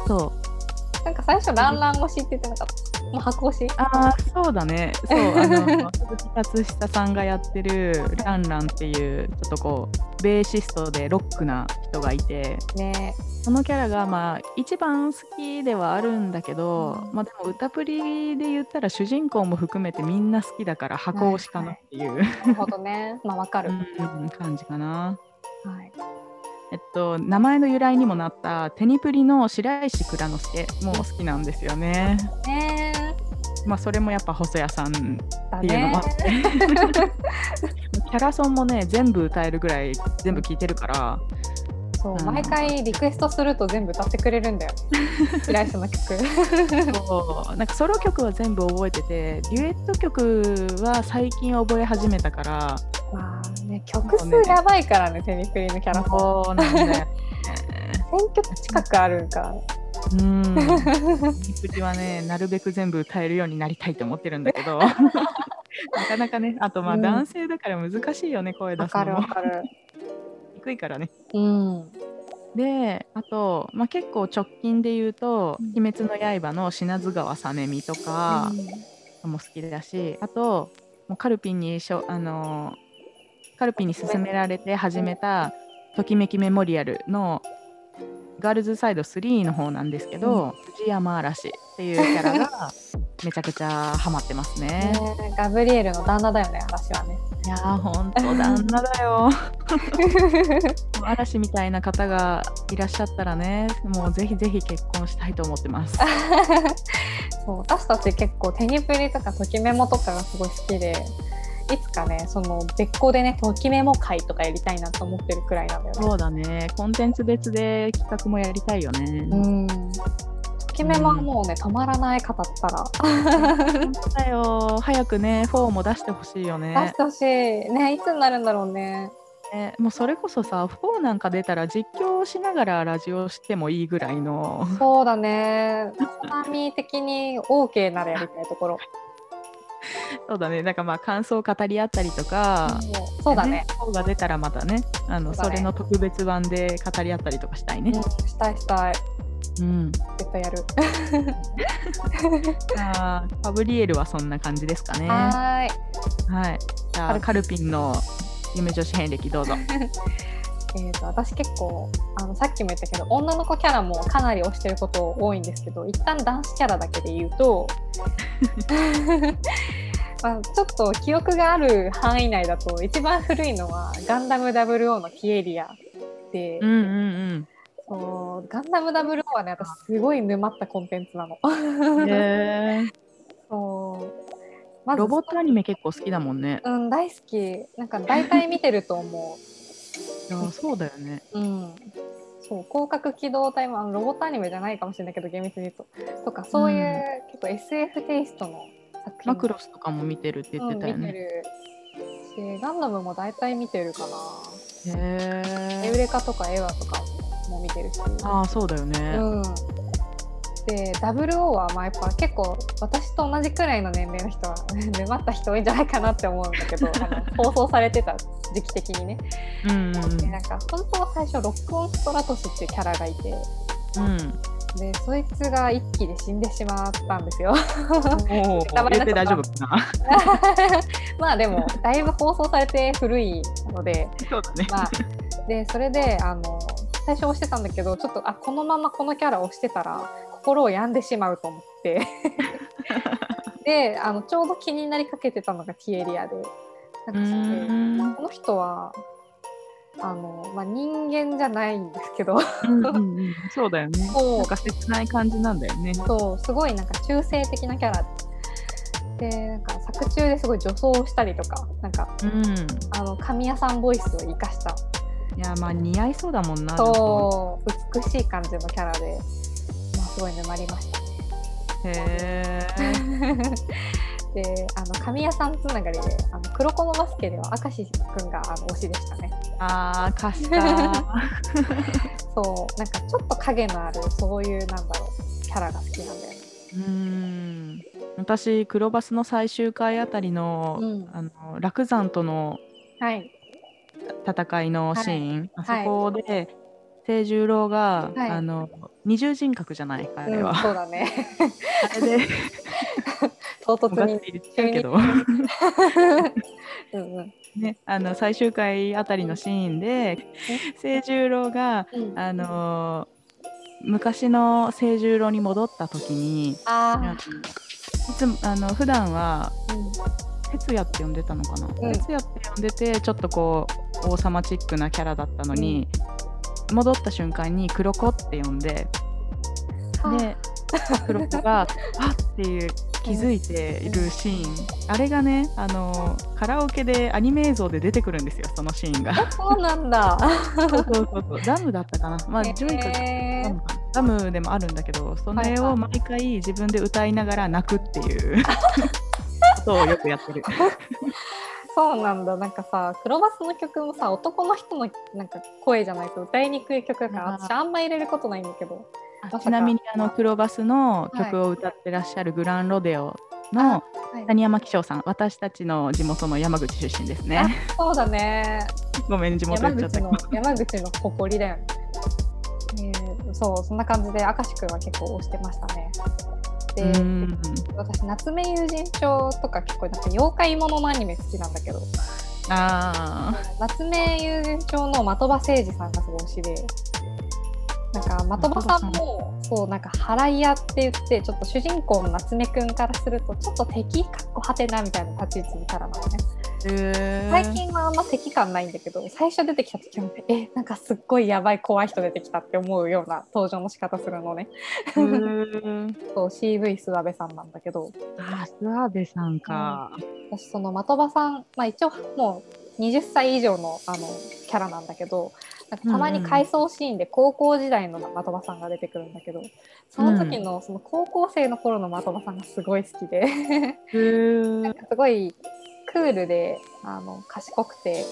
そうなんか最初ランラン推しって言ってなかった？もう箱推しああそうだねそうあの鈴木達久さんがやってるランランっていうちょっとこうベーシストでロックな人がいてねそのキャラがまあ一番好きではあるんだけど、まあでも歌プリで言ったら主人公も含めてみんな好きだから箱推しかなっていう、なるほどね。まあわかる。うん感じかな。はい。えっと名前の由来にもなったテニプリの白石蔵之介も好きなんですよね。ねまあそれもやっぱ細谷さんっていうのもあねっ。てキャラソンもね全部歌えるぐらい全部聴いてるからそう、うん毎回リクエストすると全部歌ってくれるんだよ。白石さんの曲。そうなんかソロ曲は全部覚えててデュエット曲は最近覚え始めたからまあね、曲数やばいからね、テニプリのキャラ。そうなんだよ、ね。1000曲近くあるから。うん。ニプリはね、なるべく全部歌えるようになりたいと思ってるんだけど、なかなかね、あとまあうん男性だから難しいよね、声出わかすのもるわかる。低いからね。うん。で、あと、まあ、結構直近で言うとうん「鬼滅の刃」の品津川さねみとかも好きだし、あともうカルピンにしょあのーカルピンに勧められて始めた「ときめきメモリアル」のガールズサイド3の方なんですけど、藤山嵐っていうキャラがめちゃくちゃハマってますね。ねガブリエルの旦那だよね、私はね。いやーほんと旦那だよ。嵐みたいな方がいらっしゃったらねもうぜひぜひ結婚したいと思ってます。そう私たち結構テニプリとかときメモとかがすごい好きでいつかねその別個でねときメモ会とかやりたいなと思ってるくらいなんだよね。そうだねコンテンツ別で企画もやりたいよね。うんときメモはもうね止まらない方ったら。だよ。早くね4も出してほしいよ出ねしてほしい。ねいつになるんだろうね。ねもうそれこそさ4なんか出たら実況しながらラジオしてもいいぐらいの。そうだね。つまみ的に OK ならやりたいところ。そうだね。なんかまあ感想を語り合ったりとか、そうそうだね。4が出たらまたねあのそね。それの特別版で語り合ったりとかしたいね。うん、したいしたいうん。絶対やる。あーファブリエルはそんな感じですかね。ははーい。い。じゃあカルピンの夢女子遍歴どうぞ。えー、と私結構あのさっきも言ったけど女の子キャラもかなり推してること多いんですけど一旦男子キャラだけで言うと、まあ、ちょっと記憶がある範囲内だと一番古いのは「ガンダム00」のキエリアで、うんうんそうガンダム00はね私すごい沼ったコンテンツなの。うんへえ そうまずロボットアニメ結構好きだもんね。うん大好きなんか大体見てると思いやそうだよね。ううんそう広角機動隊もあのロボットアニメじゃないかもしれないけど厳密に言うととかそういう、うん結構 SF テイストの作品マクロスとかも見てるって言ってたよね。うん見てるしガンダムも大体見てるかなへえ。エウレカとかエヴァとかも見てるしああそうだよね。うんで00はまあやっぱ結構私と同じくらいの年齢の人は 沼った人多いんじゃないかなって思うんだけどあの 放送されてた時期的にねうんうんうんでなんか本当は最初ロックオンストラトスっていうキャラがいてうん。でそいつが一気で死んでしまったんですよ大丈夫かな。まあでもだいぶ放送されて古いのでそうだね。まあでそれであの最初押してたんだけどちょっとあこのままこのキャラ押してたら心を病んでしまうと思って。であのちょうど気になりかけてたのがティエリアで。なんかそこの人はあの、まあ、人間じゃないんですけど。うんうんうん。そうだよね。そう。なんか切ない感じなんだよね。そう。すごいなんか中性的なキャラ。でなんか作中ですごい女装をしたりとかなんかうん。あの神谷さんボイスを生かしたいやまあ似合いそうだもんな。そう美しい感じのキャラで、まあ、すごい沼りましたね。へえ。であの神谷さんつながりであの黒子のバスケでは明石くんがあの推しでしたね。ああ歌詞か。そうなんかちょっと影のあるそういうなんだろうキャラが好きなんだよね。うん。私黒バスの最終回あたりの、うんあの楽山とのはい戦いのシーン、はい。あそこで清十郎が、はい。あの二重人格じゃない？かあれは、うん、そうだね。あれで。唐突に。言っちゃうけど、うんうん。ね、あの最終回あたりのシーンで清十郎がうん、あの昔の清十郎に戻った時にいつもあの普段はーうん哲也って呼んでたのかな、ん。哲也って呼んでてちょっとこう王様チックなキャラだったのに、戻った瞬間に黒子って呼んでで 黒子が「あっ!」っていう気づいているシーン、あれがねあのカラオケでアニメ映像で出てくるんですよそのシーンが。そうなんだ。そうそうそうダムだったかな。まあジョイカダムダムでもあるんだけどそれを毎回自分で歌いながら泣くっていう。こ とをよくやってる。そうなんだ。なんかさ黒バスの曲もさ男の人のなんか声じゃないと歌いにくい曲だからあー私あんま入れることないんだけど。ちなみにあの黒バスの曲を歌ってらっしゃるグランロデオのはい。谷山紀章さん、私たちの地元の山口出身ですね。そうだね。ごめん地元山言っちゃった。口の山口の誇りだよね、えーそうそんな感じで明石くんは結構推してましたねで、うん私夏目友人帳とか結構なんか妖怪もののアニメ好きなんだけど。あ夏目友人帳の的場誠司さんがすごい推しで。なんか的場さんもそうなんか払い屋って言ってちょっと主人公の夏目くんからするとちょっと敵かっこはてなみたいな立ち位置のキャラなのね最近はあんま敵感ないんだけど最初出てきた時はえなんかすっごいやばい怖い人出てきたって思うような登場の仕方するのね。そう CV 諏訪部さんなんだけど。あ諏訪部さんか。私その的場さん、まあ、一応もう20歳以上のあのキャラなんだけどなんかたまに回想シーンで高校時代の的場さんが出てくるんだけどその時のその高校生の頃の的場さんがすごい好きで。なんかすごいクールであの賢くて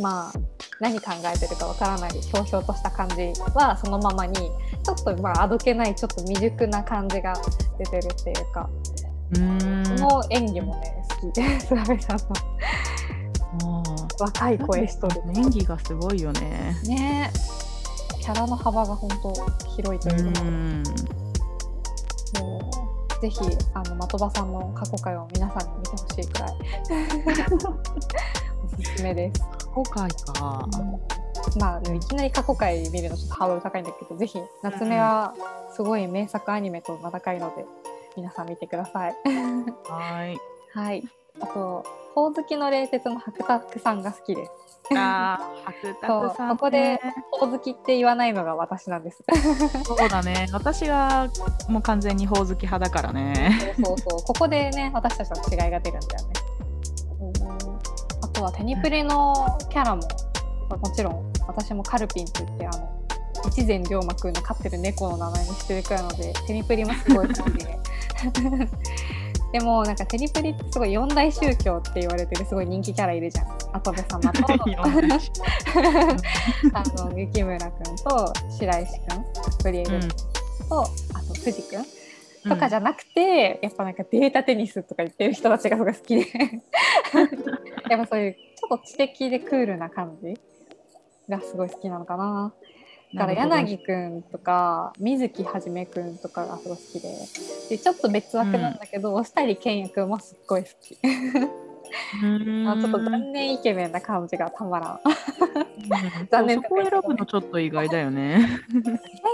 まあ何考えてるかわからないひょうひょうとした感じはそのままにちょっとまああどけないちょっと未熟な感じが出てるっていうかうーん。その演技もね好きで諏訪部さんのあ若いー声しとる。演技がすごいよね。ね。キャラの幅が本当広いというか、うぜひあの的場さんの過去回を皆さんに見てほしいくらいおすすめです。今回か。まあ、いきなり過去回見るのちょっとハードル高いんだけどぜひ夏目はすごい名作アニメと名高いので皆さん見てください。はい。はい。あとほおずきの冷徹の白沢さんが好きです。ああ、白そう沢さん、ね。ここでほおずきって言わないのが私なんです。そうだね。私はもう完全にほおずき派だからね。そうそうそう。ここでね、私たちの違いが出るんだよね。うんあとはテニプレのキャラも、まあもちろん私もカルピンって言って、あの、一前龍馬くんの飼ってる猫の名前にしてるくらいなので、テニプリもすごい好きで。でもなんかテニプリってすごい四大宗教って言われてるすごい人気キャラいるじゃん。跡部様と あの雪村くんと白石くん、ブリエルうん。と、あと藤くん。とかじゃなくて、やっぱなんかデータテニスとか言ってる人たちがすごい好きで。やっぱそういうちょっと知的でクールな感じがすごい好きなのかなだから柳くんとか水木はじめくんとかがすごい好きで。でちょっと別枠なんだけど、押したり健也くんもすっごい好き。あちょっと残念イケメンな感じがたまらん。残念そこを選ぶのちょっと意外だよね。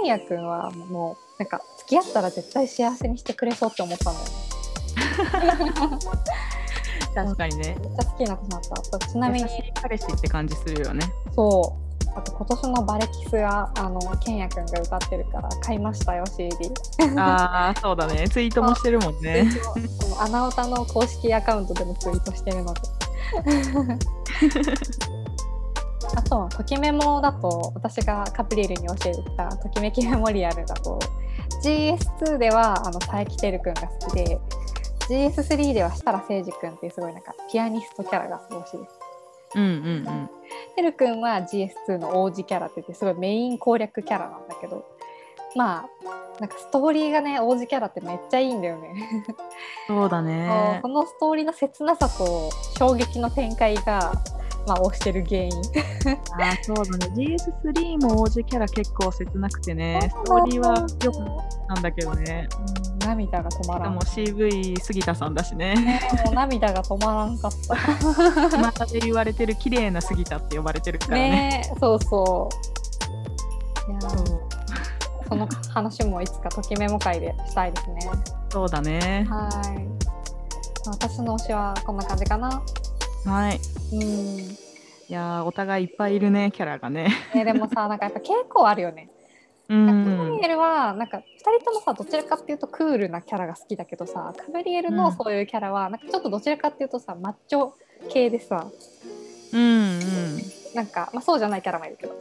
健也くんはもうなんか付き合ったら絶対幸せにしてくれそうって思ったんだよ。ね 確かにね。めっちゃ好きな子だった。そうちなみに。彼氏って感じするよね。そうあと今年のバレキスがあの健也くんが歌ってるから買いましたよ CD ああ、そうだね。ツイートもしてるもんね。この穴歌の公式アカウントでもツイートしてるので あとときメモだと私がカプリエルに教えてたときめきメモリアルだと GS2 ではあの佐伯てるくんが好きで GS3 では設楽誠司くんっていうすごいなんかピアニストキャラがすごい推しですうんうんうん。てるくんは GS2 の王子キャラって言ってすごいメイン攻略キャラなんだけどまあなんかストーリーがね王子キャラってめっちゃいいんだよね。そうだね こ。のストーリーの切なさと衝撃の展開が、まあ、推してる原因。あーそうだね。GS3 も王子キャラ結構切なくてね、ストーリーはよくなんだけどね。うん涙が止まらも CV 杉田さんだしね。もう涙が止まらんかった。巷で言われてる綺麗な杉田って呼ばれてるからね。ねそうそう。いやーそうその話もいつかときメモ会でしたいですね。そうだね。はい。私の推しはこんな感じかな。はい。うん。いやーお互いいっぱいいるね、キャラがね。ね、でもさ、なんかやっぱ傾向あるよね。うカブリん。エルはなんか2人ともさどちらかっていうとクールなキャラが好きだけどさカブリエルうんのそういうキャラはなんかちょっとどちらかっていうとさマッチョ系でさうんうん。なんか、まあ、そうじゃないキャラもいるけど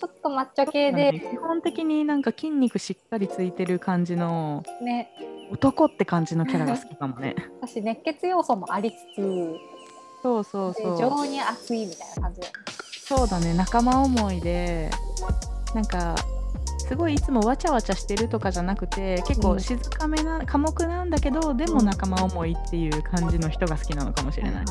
ちょっとマッチョ系で基本的になんか筋肉しっかりついてる感じのね男って感じのキャラが好きかもね。私熱血要素もありつつそうそうでそう。情に熱いみたいな感じそうだね。仲間思いでなんかすごいいつもわちゃわちゃしてるとかじゃなくて結構うん静かめな寡黙なんだけどでも仲間思いっていう感じの人が好きなのかもしれない。はい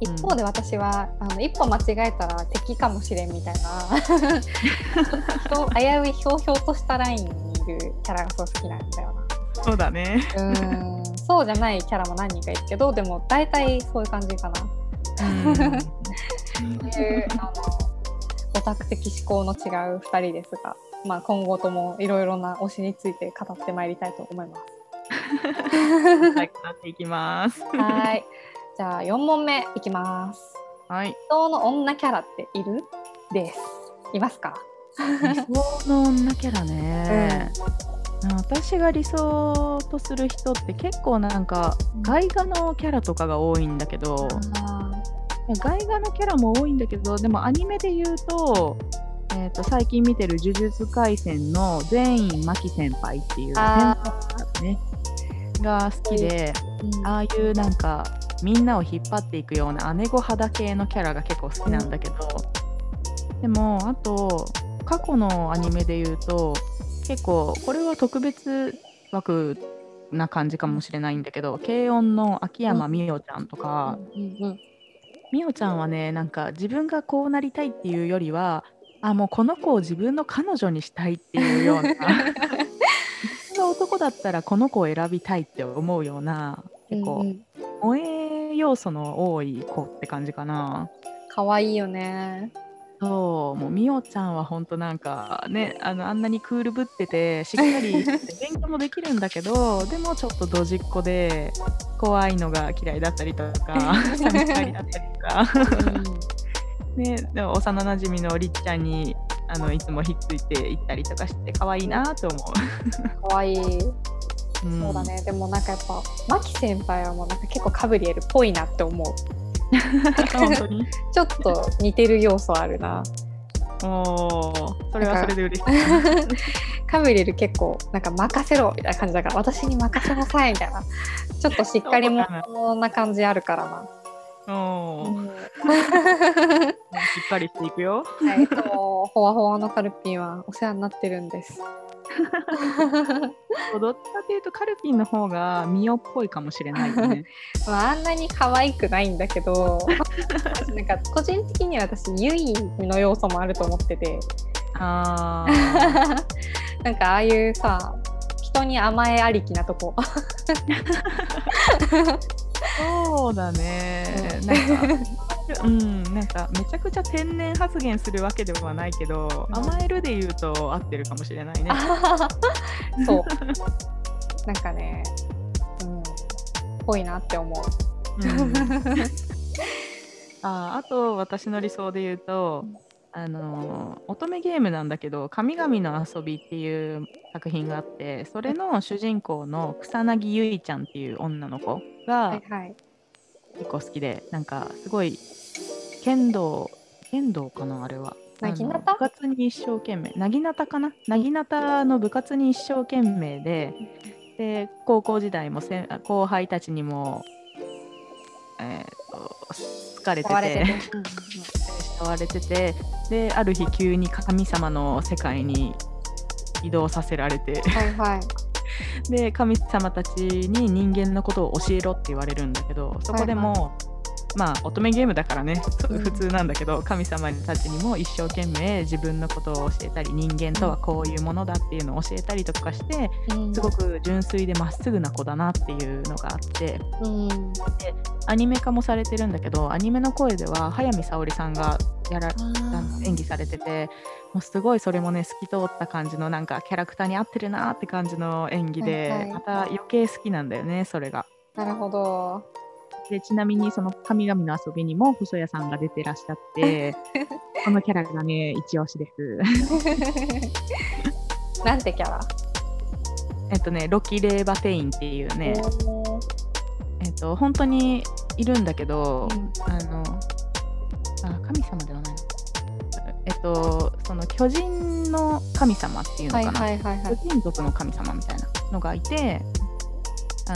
一方で私は、あの一歩間違えたら敵かもしれんみたいな。危ういひょうひょうとしたラインにいるキャラがすごい好きなんだよな。そうだね。うーんそうじゃないキャラも何人かいるけどでも大体そういう感じかな。うんっていうあのオタク的思考の違う2人ですが、まあ、今後ともいろいろな推しについて語ってまいりたいと思います。仲良くなっていきます。はいじゃあ4問目いきます。はい。理想の女キャラっている？です。いますか？理想の女キャラね。私が理想とする人って結構なんか外画のキャラとかが多いんだけど、外画のキャラも多いんだけどでもアニメで言うと,、えー、と最近見てる「呪術廻戦」の善院真紀先輩っていうあ先輩ねが好きでうん。ああいうなんかみんなを引っ張っていくような姉御肌系のキャラが結構好きなんだけど、でもあと過去のアニメで言うと結構これは特別枠な感じかもしれないんだけど軽音の秋山美桜ちゃんとか、うんうんみおちゃんはねなんか自分がこうなりたいっていうよりはあもうこの子を自分の彼女にしたいっていうような自分が男だったらこの子を選びたいって思うような結構萌え要素の多い子って感じかな。可愛いよね。そうもうみおちゃんは本当なんかねあのあんなにクールぶっててしっかり勉強もできるんだけどでもちょっとドジっ子で怖いのが嫌いだったりとか 寂しがりだったりとか、ね、でも幼なじみのりっちゃんにあのいつもひっついていったりとかして可愛いなと思う。可愛い。うん、そうだね。でもなんかやっぱマキ先輩はもうなんか結構カブリエルっぽいなって思う。ちょっと似てる要素あるな。おそれはそれで嬉しい。カブリエル結構なんか任せろみたいな感じだから私に任せなさいみたいなちょっとしっかり者な感じあるからな。おうん、しっかりしていくよ。はい、ほわほわのカルピンはお世話になってるんです。どっちかというとカルピンの方がミオっぽいかもしれないよね。まあ、あんなに可愛くないんだけどなんか個人的には私ユイの要素もあると思っててあなんかああいうさ人に甘えありきなとこ。そうだね。なんかうん、なんかめちゃくちゃ天然発言するわけではないけど、うん、甘えるで言うと合ってるかもしれないね。そう。なんかね、うん、ぽいなって思う。うん、ああと私の理想で言うと、あの乙女ゲームなんだけど「神々の遊び」っていう作品があってそれの主人公の草薙ゆいちゃんっていう女の子が結構好きでなんかすごい剣道剣道かなあれは。なぎなた部活に一生懸命。なぎなたかな？なぎなたの部活に一生懸命でで高校時代もせ後輩たちにも、えーと、好かれてて。慕われてて。である日急に神様の世界に移動させられて、はいはい、で神様たちに人間のことを教えろって言われるんだけどそこでも、はいはいまあ乙女ゲームだからね。普通なんだけど神様たちにも一生懸命自分のことを教えたり人間とはこういうものだっていうのを教えたりとかしてすごく純粋でまっすぐな子だなっていうのがあって。でアニメ化もされてるんだけどアニメの声では速水沙織さんがやら演技されててもうすごいそれもね透き通った感じのなんかキャラクターに合ってるなって感じの演技で、はいはい、また余計好きなんだよねそれが。なるほどでちなみにその神々の遊びにも細谷さんが出てらっしゃって このキャラがね一押しです。なんてキャラ？えっとねロキ・レーバテインっていうねえっと本当にいるんだけど、うん、あのあ神様ではないえっとその巨人の神様っていうのかな、はいはいはいはい、巨人族の神様みたいなのがいて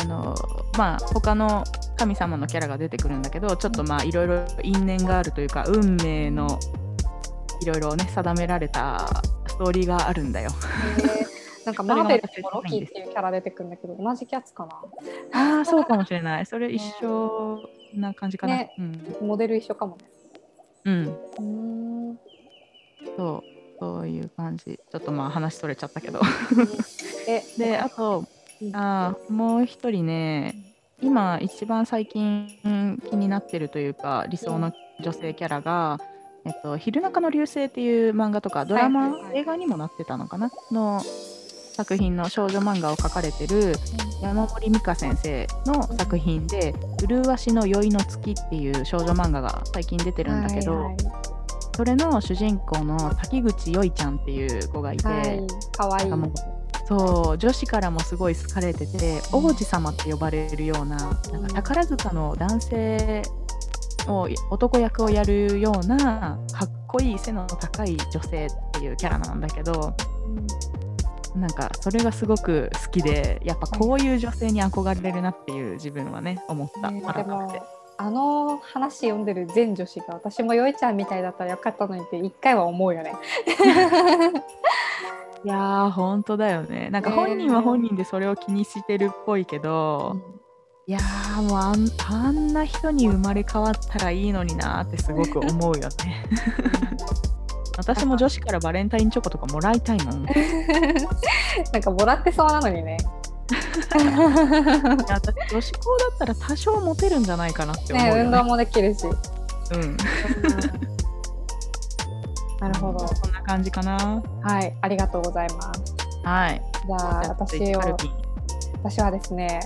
あのまあ他の神様のキャラが出てくるんだけどちょっとまあいろいろ因縁があるというか運命のいろいろね定められたストーリーがあるんだよ。なんかマーベルでもロキっていうキャラ出てくるんだけど同じキャツかな。ああそうかもしれない。それ一緒な感じかな、ね。うん、モデル一緒かもね。うん。そう。そういう感じ。ちょっとまあ話それちゃったけど。えであとあもう一人ね今一番最近気になってるというか理想の女性キャラが「えっと、昼中の流星」っていう漫画とかドラマ、はい。映画にもなってたのかなの作品の少女漫画を描かれてる山森美香先生の作品で「麗しの宵の月」っていう少女漫画が最近出てるんだけど、はいはい、それの主人公の滝口よいちゃんっていう子がいて、はい、かわいいそう女子からもすごい好かれてて王子様って呼ばれるようななんか宝塚の男性を男役をやるようなかっこいい背の高い女性っていうキャラなんだけど、うん、なんかそれがすごく好きでやっぱこういう女性に憧れるなっていう自分はね思った、ね、改めて。あの話読んでる全女子が私もよいちゃんみたいだったらよかったのにって一回は思うよね。いやー、本当だよね。なんか本人は本人でそれを気にしてるっぽいけど、いやーもうあんあんな人に生まれ変わったらいいのになってすごく思うよね。私も女子からバレンタインチョコとかもらいたいもん。なんかもらってそうなのにね。私女子校だったら多少モテるんじゃないかなって思う、ね、ね運動もできるし。うん。なるほど。そんな感じかな。はい、ありがとうございます。はい。じゃあ、私を私はですね、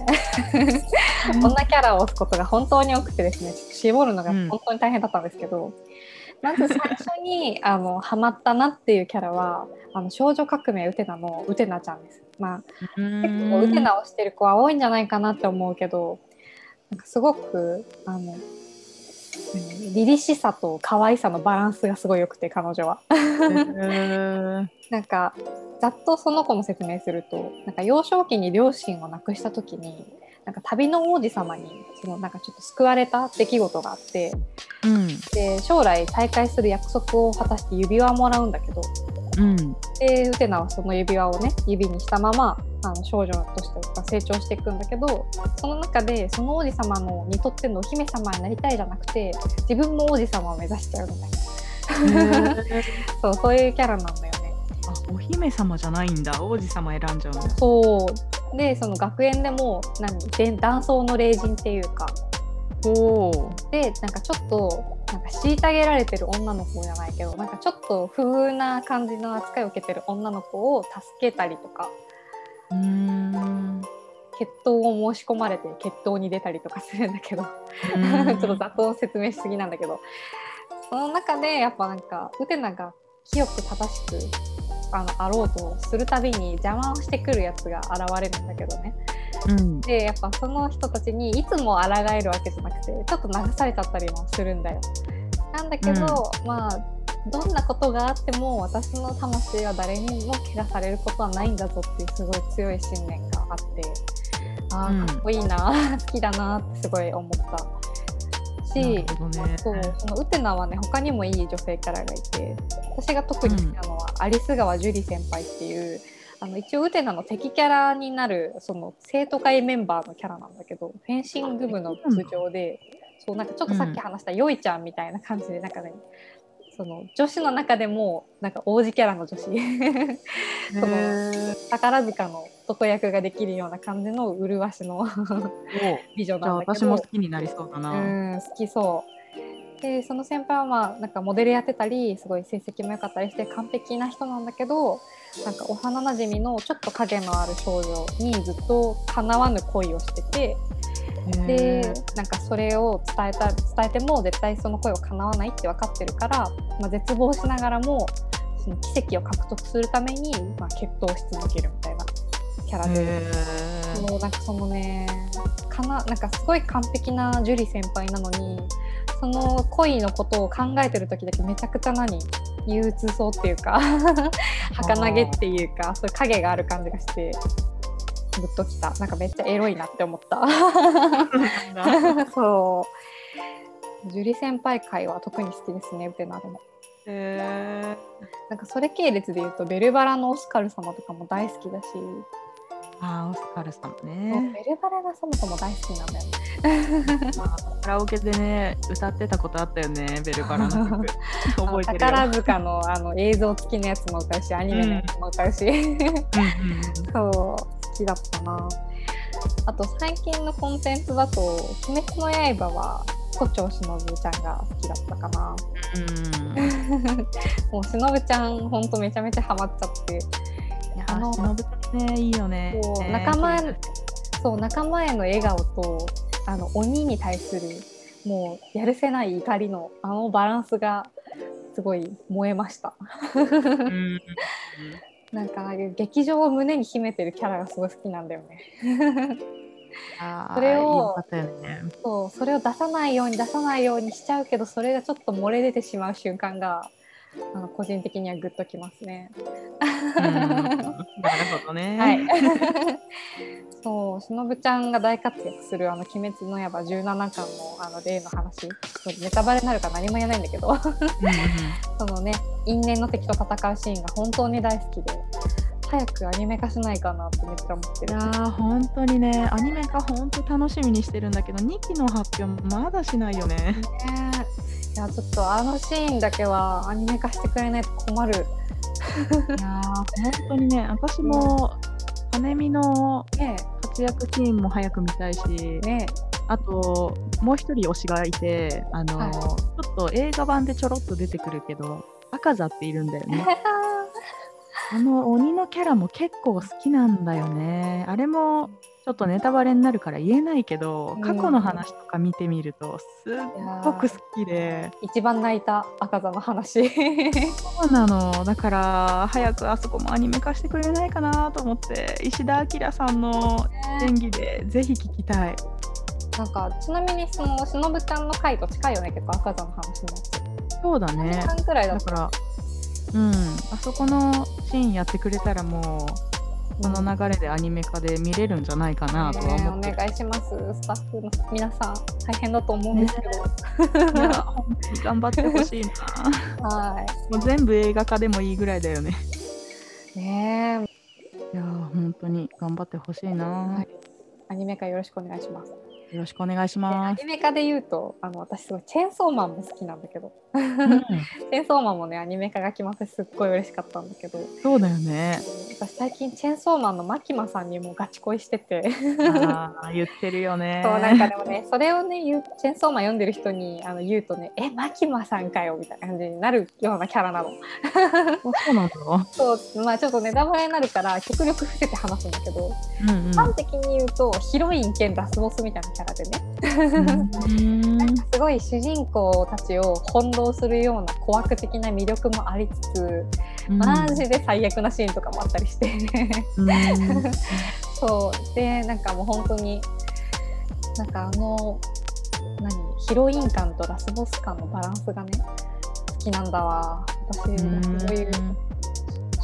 こんなキャラを押すことが本当に多くてですね、絞るのが本当に大変だったんですけど、まず最初に あのハマったなっていうキャラは、あの少女革命ウテナのウテナちゃんです。まあ、う結ん構ウテナをしてる子は多いんじゃないかなって思うけど、なんかすごくあの何凛々しさと可愛さのバランスがすごい良くて彼女は。なんかざっとその子の説明するとなんか幼少期に両親を亡くした時になんか旅の王子様にそのなんかちょっと救われた出来事があってうん。で将来再会する約束を果たして指輪をもらうんだけどうん。でウテナはその指輪をね指にしたままあの少女として成長していくんだけどその中でその王子様のにとってのお姫様になりたいじゃなくて自分も王子様を目指しちゃうみたいな。そうそういうキャラなんだよね。あお姫様じゃないんだ。王子様選んじゃうんだ。そう。でその学園でも何で男装の霊人っていうか。おでなんかちょっとなんか虐げられてる女の子じゃないけどなんかちょっと不遇な感じの扱いを受けてる女の子を助けたりとか。うーん。決闘を申し込まれて決闘に出たりとかするんだけど。ちょっとざっと説明しすぎなんだけど。その中でやっぱなんかウテナが清く正しくあのあろうとするたびに邪魔をしてくるやつが現れるんだけどね。うんでやっぱその人たちにいつも抗えるわけじゃなくてちょっと流されちゃったりもするんだよ。なんだけど、まあどんなことがあっても私の魂は誰にも怪我されることはないんだぞっていうすごい強い信念があってあうんーかっこいいな、好きだなってすごい思ったしなるほどね。そうそのウテナはね他にもいい女性キャラがいて私が特に好きなのは、アリス川樹里先輩っていうあの一応ウテナの敵キャラになるその生徒会メンバーのキャラなんだけどフェンシング部の部長でそうなんかちょっとさっき話したヨイちゃんみたいな感じでなんかねその女子の中でもなんか王子キャラの女子。その宝塚の男役ができるような感じの麗しのお。美女なんだけど。私も好きになりそうだな。うん好きそう。でその先輩はまあなんかモデルやってたりすごい成績も良かったりして完璧な人なんだけどなんか幼なじみのちょっと影のある少女にずっと叶わぬ恋をしててでなんかそれを伝えた伝えても絶対その恋を叶わないって分かってるから、まあ、絶望しながらもその奇跡を獲得するために、まあ、決闘し続けるみたいなキャラで。もうなんかそのねかななんかすごい完璧な樹里先輩なのにその恋のことを考えてる時だけめちゃくちゃ何憂鬱そうっていうか 儚げっていうかそういう影がある感じがしてグッときた。なんかめっちゃエロいなって思った。そう 樹里先輩会は特に好きですねウテナでもへなんかそれ系列で言うとベルバラのオスカル様とかも大好きだし、ーあーオスカルさんそうね。ベルバラがそもそも大好きなんだよ。ね まあカラオケでね歌ってたことあったよねベルバラの曲。覚えてるよ。宝塚のあの映像付きのやつも歌うしアニメのやつも歌うし、うんうん。そう好きだったな。あと最近のコンテンツだと「鬼滅の刃」は胡蝶しのぶちゃんが好きだったかな。うん。もうしのぶちゃんほんとめちゃめちゃハマっちゃって。あのー忍ねいいよね。仲間へそう仲間への笑顔とあの鬼に対するもうやるせない怒りのあのバランスがすごい燃えました。うん なんかああいう劇場を胸に秘めてるキャラがすごい好きなんだよね。それをね。そうそれを出さないように出さないようにしちゃうけどそれがちょっと漏れ出てしまう瞬間があの個人的にはグッときますね。うんなるほどね。はい。そうしのぶちゃんが大活躍するあの「鬼滅の刃」17巻のあの例の話ネタバレになるから何も言えないんだけど そのね因縁の敵と戦うシーンが本当に大好きで早くアニメ化しないかなってめっちゃ思ってる。いやー本当にねアニメ化本当楽しみにしてるんだけど2期の発表まだしないよね。ねいやちょっとあのシーンだけはアニメ化してくれないと困る。いやー本当にね私も羽見のね活躍シーンも早く見たいしえねあともう一人推しがいてあのー、はいちょっと映画版でちょろっと出てくるけど赤座っているんだよね。あの鬼のキャラも結構好きなんだよね。あれもちょっとネタバレになるから言えないけど、過去の話とか見てみるとすっごく好きで。一番泣いた赤座の話。そうなの。だから早くあそこもアニメ化してくれないかなと思って石田明さんの演技でぜひ聞きたい。なんかちなみにそのしのぶちゃんの回と近いよね結構赤座の話のやつ。そうだね。時間くらいだだからうん。あそこのシーンやってくれたらもうその流れでアニメ化で見れるんじゃないかなとはね思って。お願いしますスタッフの皆さん大変だと思うんですけど、いや本当に頑張ってほしいなはもう全部映画化でもいいぐらいだよね。いねえ。いやー本当に頑張ってほしいな、はい。アニメ化よろしくお願いしますよろしくお願いします。ニメ化で言うとあの私すごいチェーンソーマンも好きなんだけど。うん。チェーンソーマンもねアニメ化が決まってすっごい嬉しかったんだけど。そうだよね。私最近チェーンソーマンのマキマさんにもガチ恋してて。あー言ってるよね。そうなんかでもねそれをね言うチェーンソーマン読んでる人にあの言うとね「えマキマさんかよ」みたいな感じになるようなキャラなの。あそうなんだそうまあちょっとネタバレになるから極力伏せて話すんだけど、うん。端的に言うとヒロイン兼ラスボスみたいなキャラでね。うん。うんすごい主人公たちを翻弄するような小悪的な魅力もありつつ、マジで最悪なシーンとかもあったりして。うん。そう。でなんかもう本当になんかあの何？ヒロイン感とラスボス感のバランスがね好きなんだわ。私そういう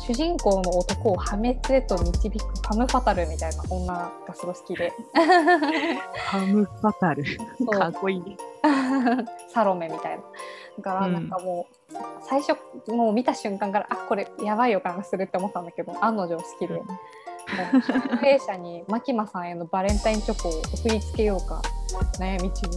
主人公の男を破滅へと導くファム・ファタルみたいな女がすごい好きで。ハムバタル。かっこいい。サロメみたいな。だからうんなんかもう、最初もう見た瞬間からあこれやばい予感がするって思ったんだけど案の定好きで、もう集英社にマキマさんへのバレンタインチョコを送りつけようか悩み中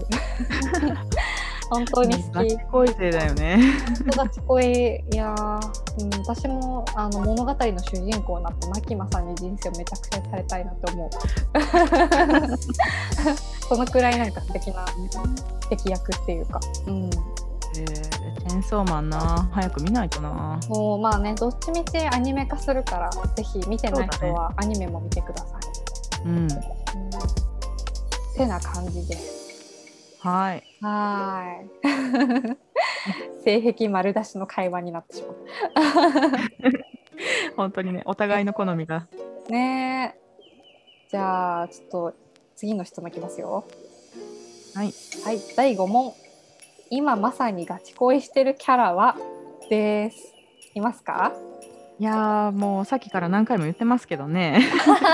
本当に好きガチ恋勢だよね。人がちこいいやー、うん、私もあの物語の主人公になってマキマさんに人生をめちゃくちゃにされたいなと思う。そのくらいなんか素敵な敵役っていうか、うん、えー、チェーンソーマンな。早く見ないとな。もうまあねどっちみちアニメ化するからぜひ見てない人はアニメも見てください、うん。うん。てな感じで。すはい。はーい。性癖丸出しの会話になってしまう。本当にねお互いの好みが。ねえ。じゃあちょっと次の質問いきますよ。はい。はい。第5問。今まさにガチ恋してるキャラは？です。いますか？いやーもうさっきから何回も言ってますけどね、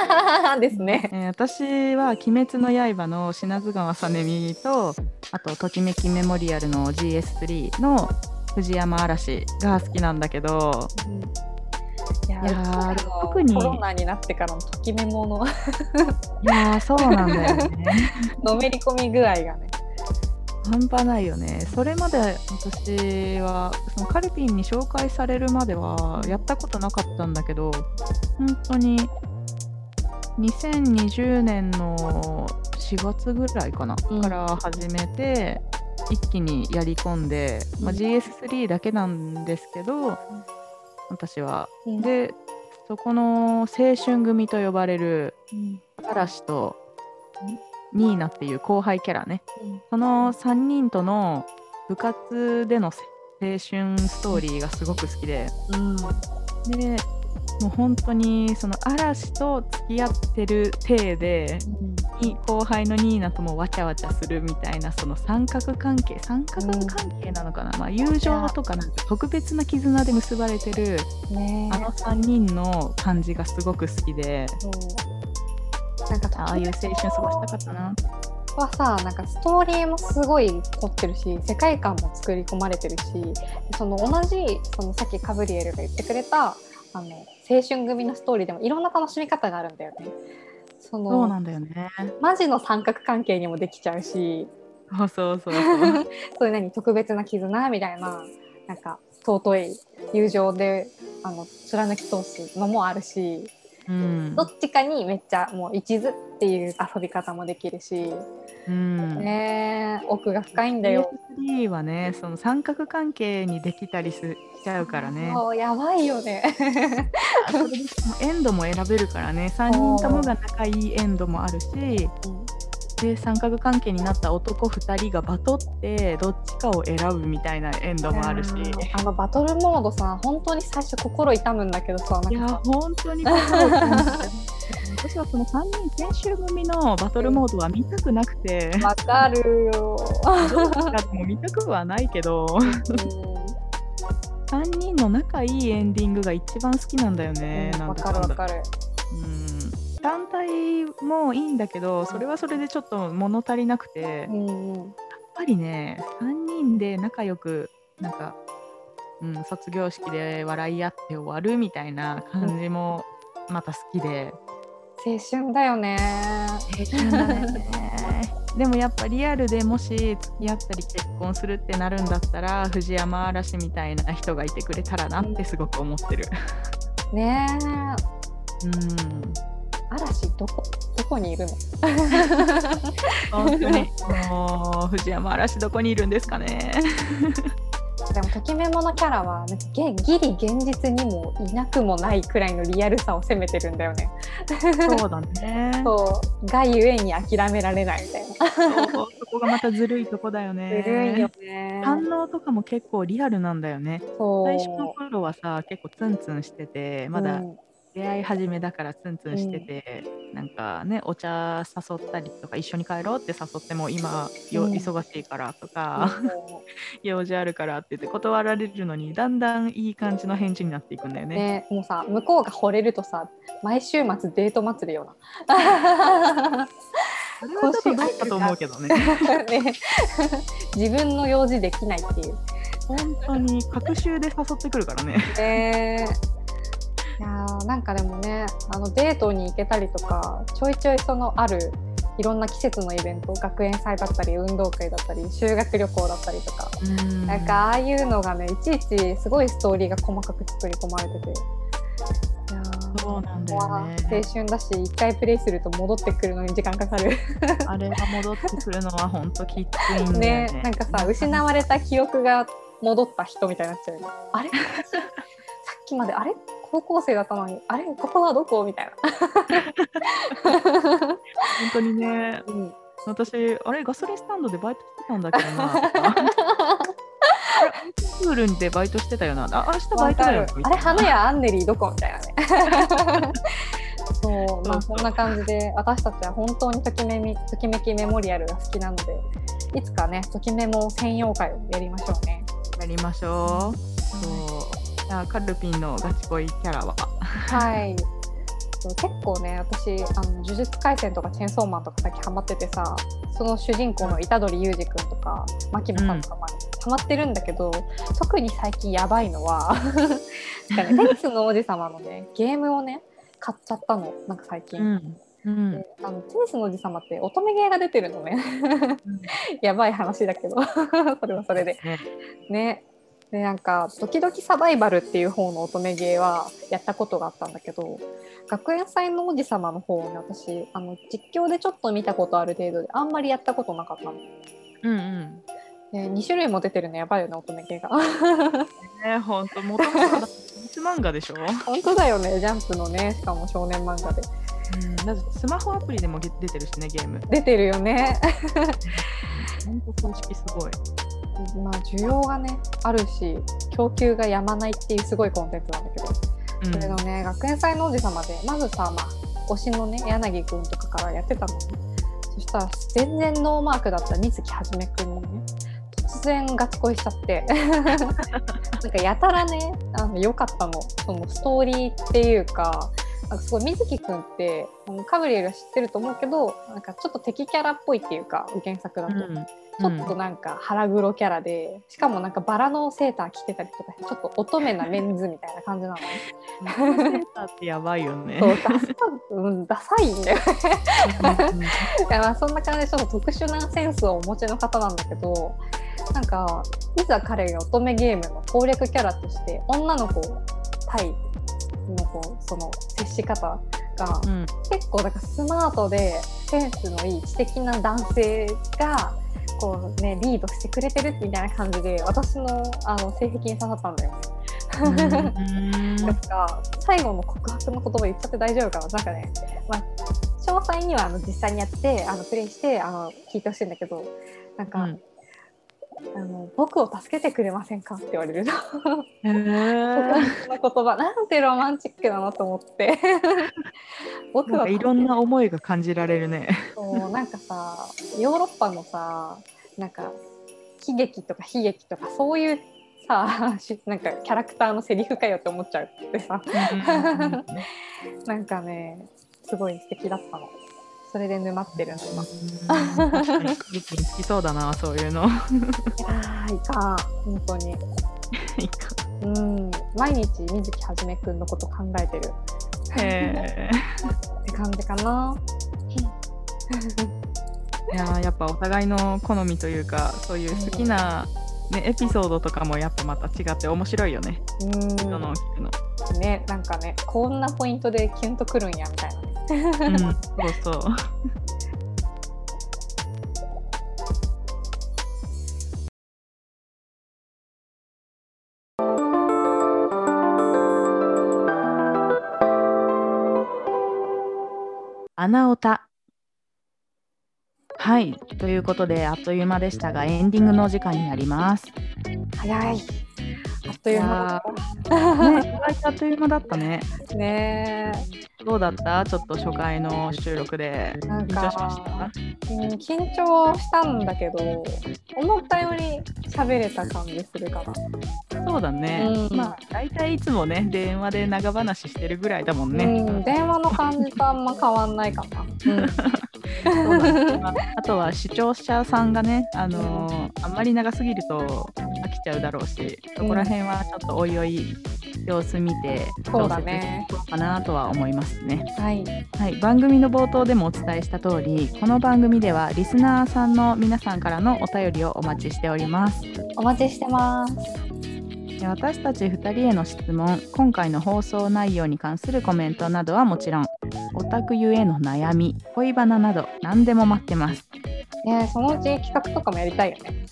ですね。えー私は「鬼滅の刃」の品津川さねみとあと「ときめきメモリアル」の GS3 の藤山嵐が好きなんだけど。いやいや特にコロナになってからのときめもの。いやーそうなんだよね。のめり込み具合がね半端ないよね。それまで私はそのカルピンに紹介されるまではやったことなかったんだけど本当に2020年の4月ぐらいかな、うん。から始めて一気にやり込んで、まあ、うん。GS3 だけなんですけど私は。うん。でそこの青春組と呼ばれるうん。嵐とニーナっていう後輩キャラね。うんその3人との部活での青春ストーリーがすごく好きで。うん。でもう本当にその嵐と付き合ってる体でに後輩のニーナともわちゃわちゃするみたいなその三角関係三角関係なのかな、まあ、友情とかなんか特別な絆で結ばれてるね。あの3人の感じがすごく好きでなんかああいう青春過ごしたかったな。はさなんかストーリーもすごい凝ってるし世界観も作り込まれてるしその同じそのさっきカブリエルが言ってくれたあの青春組のストーリーでもいろんな楽しみ方があるんだよね。そそうのなんだよね。マジの三角関係にもできちゃうしそうそうそう。そういう何特別な絆みたいななんか尊い友情であの貫き通すのもあるしうん。どっちかにめっちゃもう一途っていう遊び方もできるし、うん。ねえ奥が深いんだよ。PS3 はねその三角関係にできたりしちゃうからね。やばいよね。エンドも選べるからね。3人ともが仲いいエンドもあるしで三角関係になった男2人がバトってどっちかを選ぶみたいなエンドもあるし。うんあのバトルモードさ本当に最初心痛むんだけどさいや本当に私はこの3人研修組のバトルモードは見たくなくて、さわかるよ。どっちかでも見たくはないけど3人の仲いいエンディングが一番好きなんだよね。うんわなんかるわかる。うん団体もいいんだけどそれはそれでちょっと物足りなくて、やっうんうんぱりね3人で仲良くなんか、うん、卒業式で笑い合って終わるみたいな感じもまた好きで。青春だよね。でもやっぱリアルでもし付き合ったり結婚するってなるんだったら藤山嵐みたいな人がいてくれたらなってすごく思ってる。ねえうん嵐どこどこにいるの？本当にもう藤山嵐どこにいるんですかね？でもときめものキャラはなんかげギリ現実にもいなくもないくらいのリアルさを攻めてるんだよね。そうだね。そうがゆえに諦められないみたいな。そこがまたずるいとこだよね。ずるいよね。反応とかも結構リアルなんだよね。最初の頃はさ結構ツンツンしててまだうん出会い始めだからツンツンしてて、なんかねお茶誘ったりとか一緒に帰ろうって誘っても今よ、うん忙しいからとか、用事あるからって言って断られるのにだんだんいい感じの返事になっていくんだよね。ね、もうさ向こうが惚れるとさ毎週末デート祭りよな。それはちょっとどうかと思うけどね。ね自分の用事できないっていう。本当に隔週で誘ってくるからね。ねいやーなんかでもねあのデートに行けたりとかちょいちょいそのあるいろんな季節のイベント学園祭だったり運動会だったり修学旅行だったりとか、うん。なんかああいうのがねいちいちすごいストーリーが細かく作り込まれてて。いやーそうなんだよね。青春だし一回プレイすると戻ってくるのに時間かかる。あれが戻ってくるのは本当きついんだよね。ね。なんかさ失われた記憶が戻った人みたいになっちゃうよね。あれ？私 さっきまであれ？高校生だったのにあれここはどこ？みたい本当にね。な、うん、私あれガソリンスタンドでバイトしてたんだけどなプールでバイトしてたよな。あ明日バイトだよ。あれ花屋アンネリーどこ？みたいなね。そうまあそんな感じで私たちは本当にときめみときめきメモリアルが好きなのでいつかねときメモ専用会をやりましょうね。やりましょう。そうあカルピンのガチ恋キャラは。はい。結構ね私あの呪術廻戦とかチェンソーマンとか最近ハマっててさその主人公の虎杖裕二君とか牧野さんとかもハマってるんだけど、特に最近やばいのは テニスの王子様のねゲームをね買っちゃったのなんか最近。うん。うん。であのテニスの王子様って乙女ゲーが出てるのね。やばい話だけど。それはそれで。ね。ねでなんか「ドキドキサバイバル」っていう方の乙女ゲーはやったことがあったんだけど学園祭の王子様の方をね私あの実況でちょっと見たことある程度であんまりやったことなかったの。うんうん。で2種類も出てるのやばいよね乙女ゲーが。ね本当元々はミス漫画でしょ、本当だよねジャンプのねしかも少年漫画で。うん、だスマホアプリでも出てるしねゲーム。出てるよね。本当公式すごいまあ需要がねあるし供給がやまないっていうすごいコンテンツなんだけど。うん。それのね学園祭の王子様でまずさ、まあ、推しのね柳くんとかからやってたのね。そしたら全然ノーマークだった水木はじめくん。にね突然ガチ恋しちゃって。なんかやたらねあの良かったの。そのストーリーっていうかなんかすごい水木くんってカブリエルは知ってると思うけどなんかちょっと敵キャラっぽいっていうか原作だと。うんちょっとなんか腹黒キャラで、しかもなんかバラのセーター着てたりとかちょっと乙女なメンズみたいな感じなのセーターってやばいよね。そうダサ,、うん、ダサいんだよね。うん いやまあそんな感じでちょっと特殊なセンスをお持ちの方なんだけどなんかいざ彼が乙女ゲームの攻略キャラとして女の子対のこうその接し方が、うん。結構だからスマートでセンスのいい知的な男性がこうねリードしてくれてるみたいな感じで私のあの性癖に刺さったんだよね。なんか最後の告白の言葉言っちゃって大丈夫かな？なんかね、まあ、詳細にはあの実際にやってあのプレイしてあの聞いてほしいんだけどなんか、うんあの僕を助けてくれませんかって言われるの。へー。言葉なんてロマンチックなのと思って。僕はかいろんな思いが感じられるね。そうなんかさヨーロッパのさなんか喜劇とか悲劇とかそういうさし なんかキャラクターのセリフかよって思っちゃうってさ。なんかねすごい素敵だったのそれで沼ってるの今。い確かに。好きそうだなそういうの。やーいかん本当に。うん毎日水木はじめくんのこと考えてる。へって感じかな。ーいやーやっぱお互いの好みというかそういう好きな、ね、エピソードとかもやっぱまた違って面白いよね。うんその聞くの。ねなんかねこんなポイントでキュンとくるんやみたいなねうん、そうそう。穴オタはい。ということであっという間でしたがエンディングのお時間になります。早い。あっという間ね、あっという間だったね。ね。どうだった？ちょっと初回の収録で。緊張しましかた？うん緊張したんだけど思ったより喋れた感じするかなそうだね、うん。まあ大体いつもね電話で長話してるぐらいだもんね。うん、電話の感じとあんま変わんないかな、そうだねまあ あとは視聴者さんがね、あのーあんまり長すぎると飽きちゃうだろうしそこら辺はちょっとおいおい様子見て調節していこうかなとは思いますね。はい。はい、番組の冒頭でもお伝えした通りこの番組ではリスナーさんの皆さんからのお便りをお待ちしております。お待ちしてます。で私たち2人への質問。今回の放送内容に関するコメントなどはもちろんオタクゆえの悩み恋バナなど何でも待ってます。ねそのうち企画とかもやりたいよね。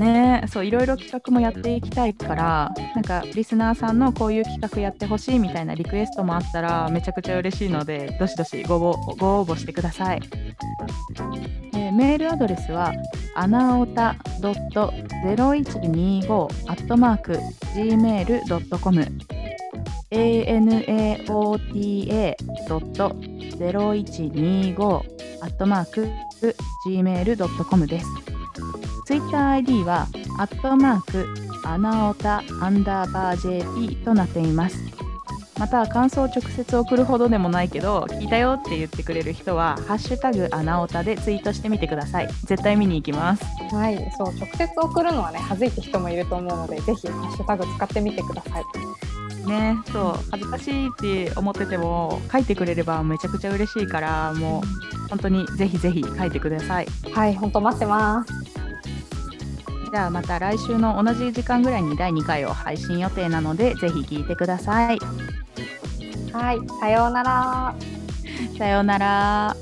ね。そういろいろ企画もやっていきたいからなんかリスナーさんのこういう企画やってほしいみたいなリクエストもあったらめちゃくちゃ嬉しいのでどしどしご応募ご応募してください、えーメールアドレスはアナオタ .0125 アットマーク gmail.com anaota.0125 アットマーク gmail.com です。ツイッター ID はアットマークアナオタアンダーバー JP となっています。また感想を直接送るほどでもないけど聞いたよって言ってくれる人は「ハッシュタグアナオタ」でツイートしてみてください。絶対見に行きます。はいそう直接送るのはね恥ずいって人もいると思うのでぜひハッシュタグ使ってみてください。ねそう恥ずかしいって思ってても書いてくれればめちゃくちゃ嬉しいからもう本当にぜひぜひ書いてください。はい本当待ってますじゃあまた来週の同じ時間ぐらいに第2回を配信予定なのでぜひ聞いてください。はいさようなら。さようなら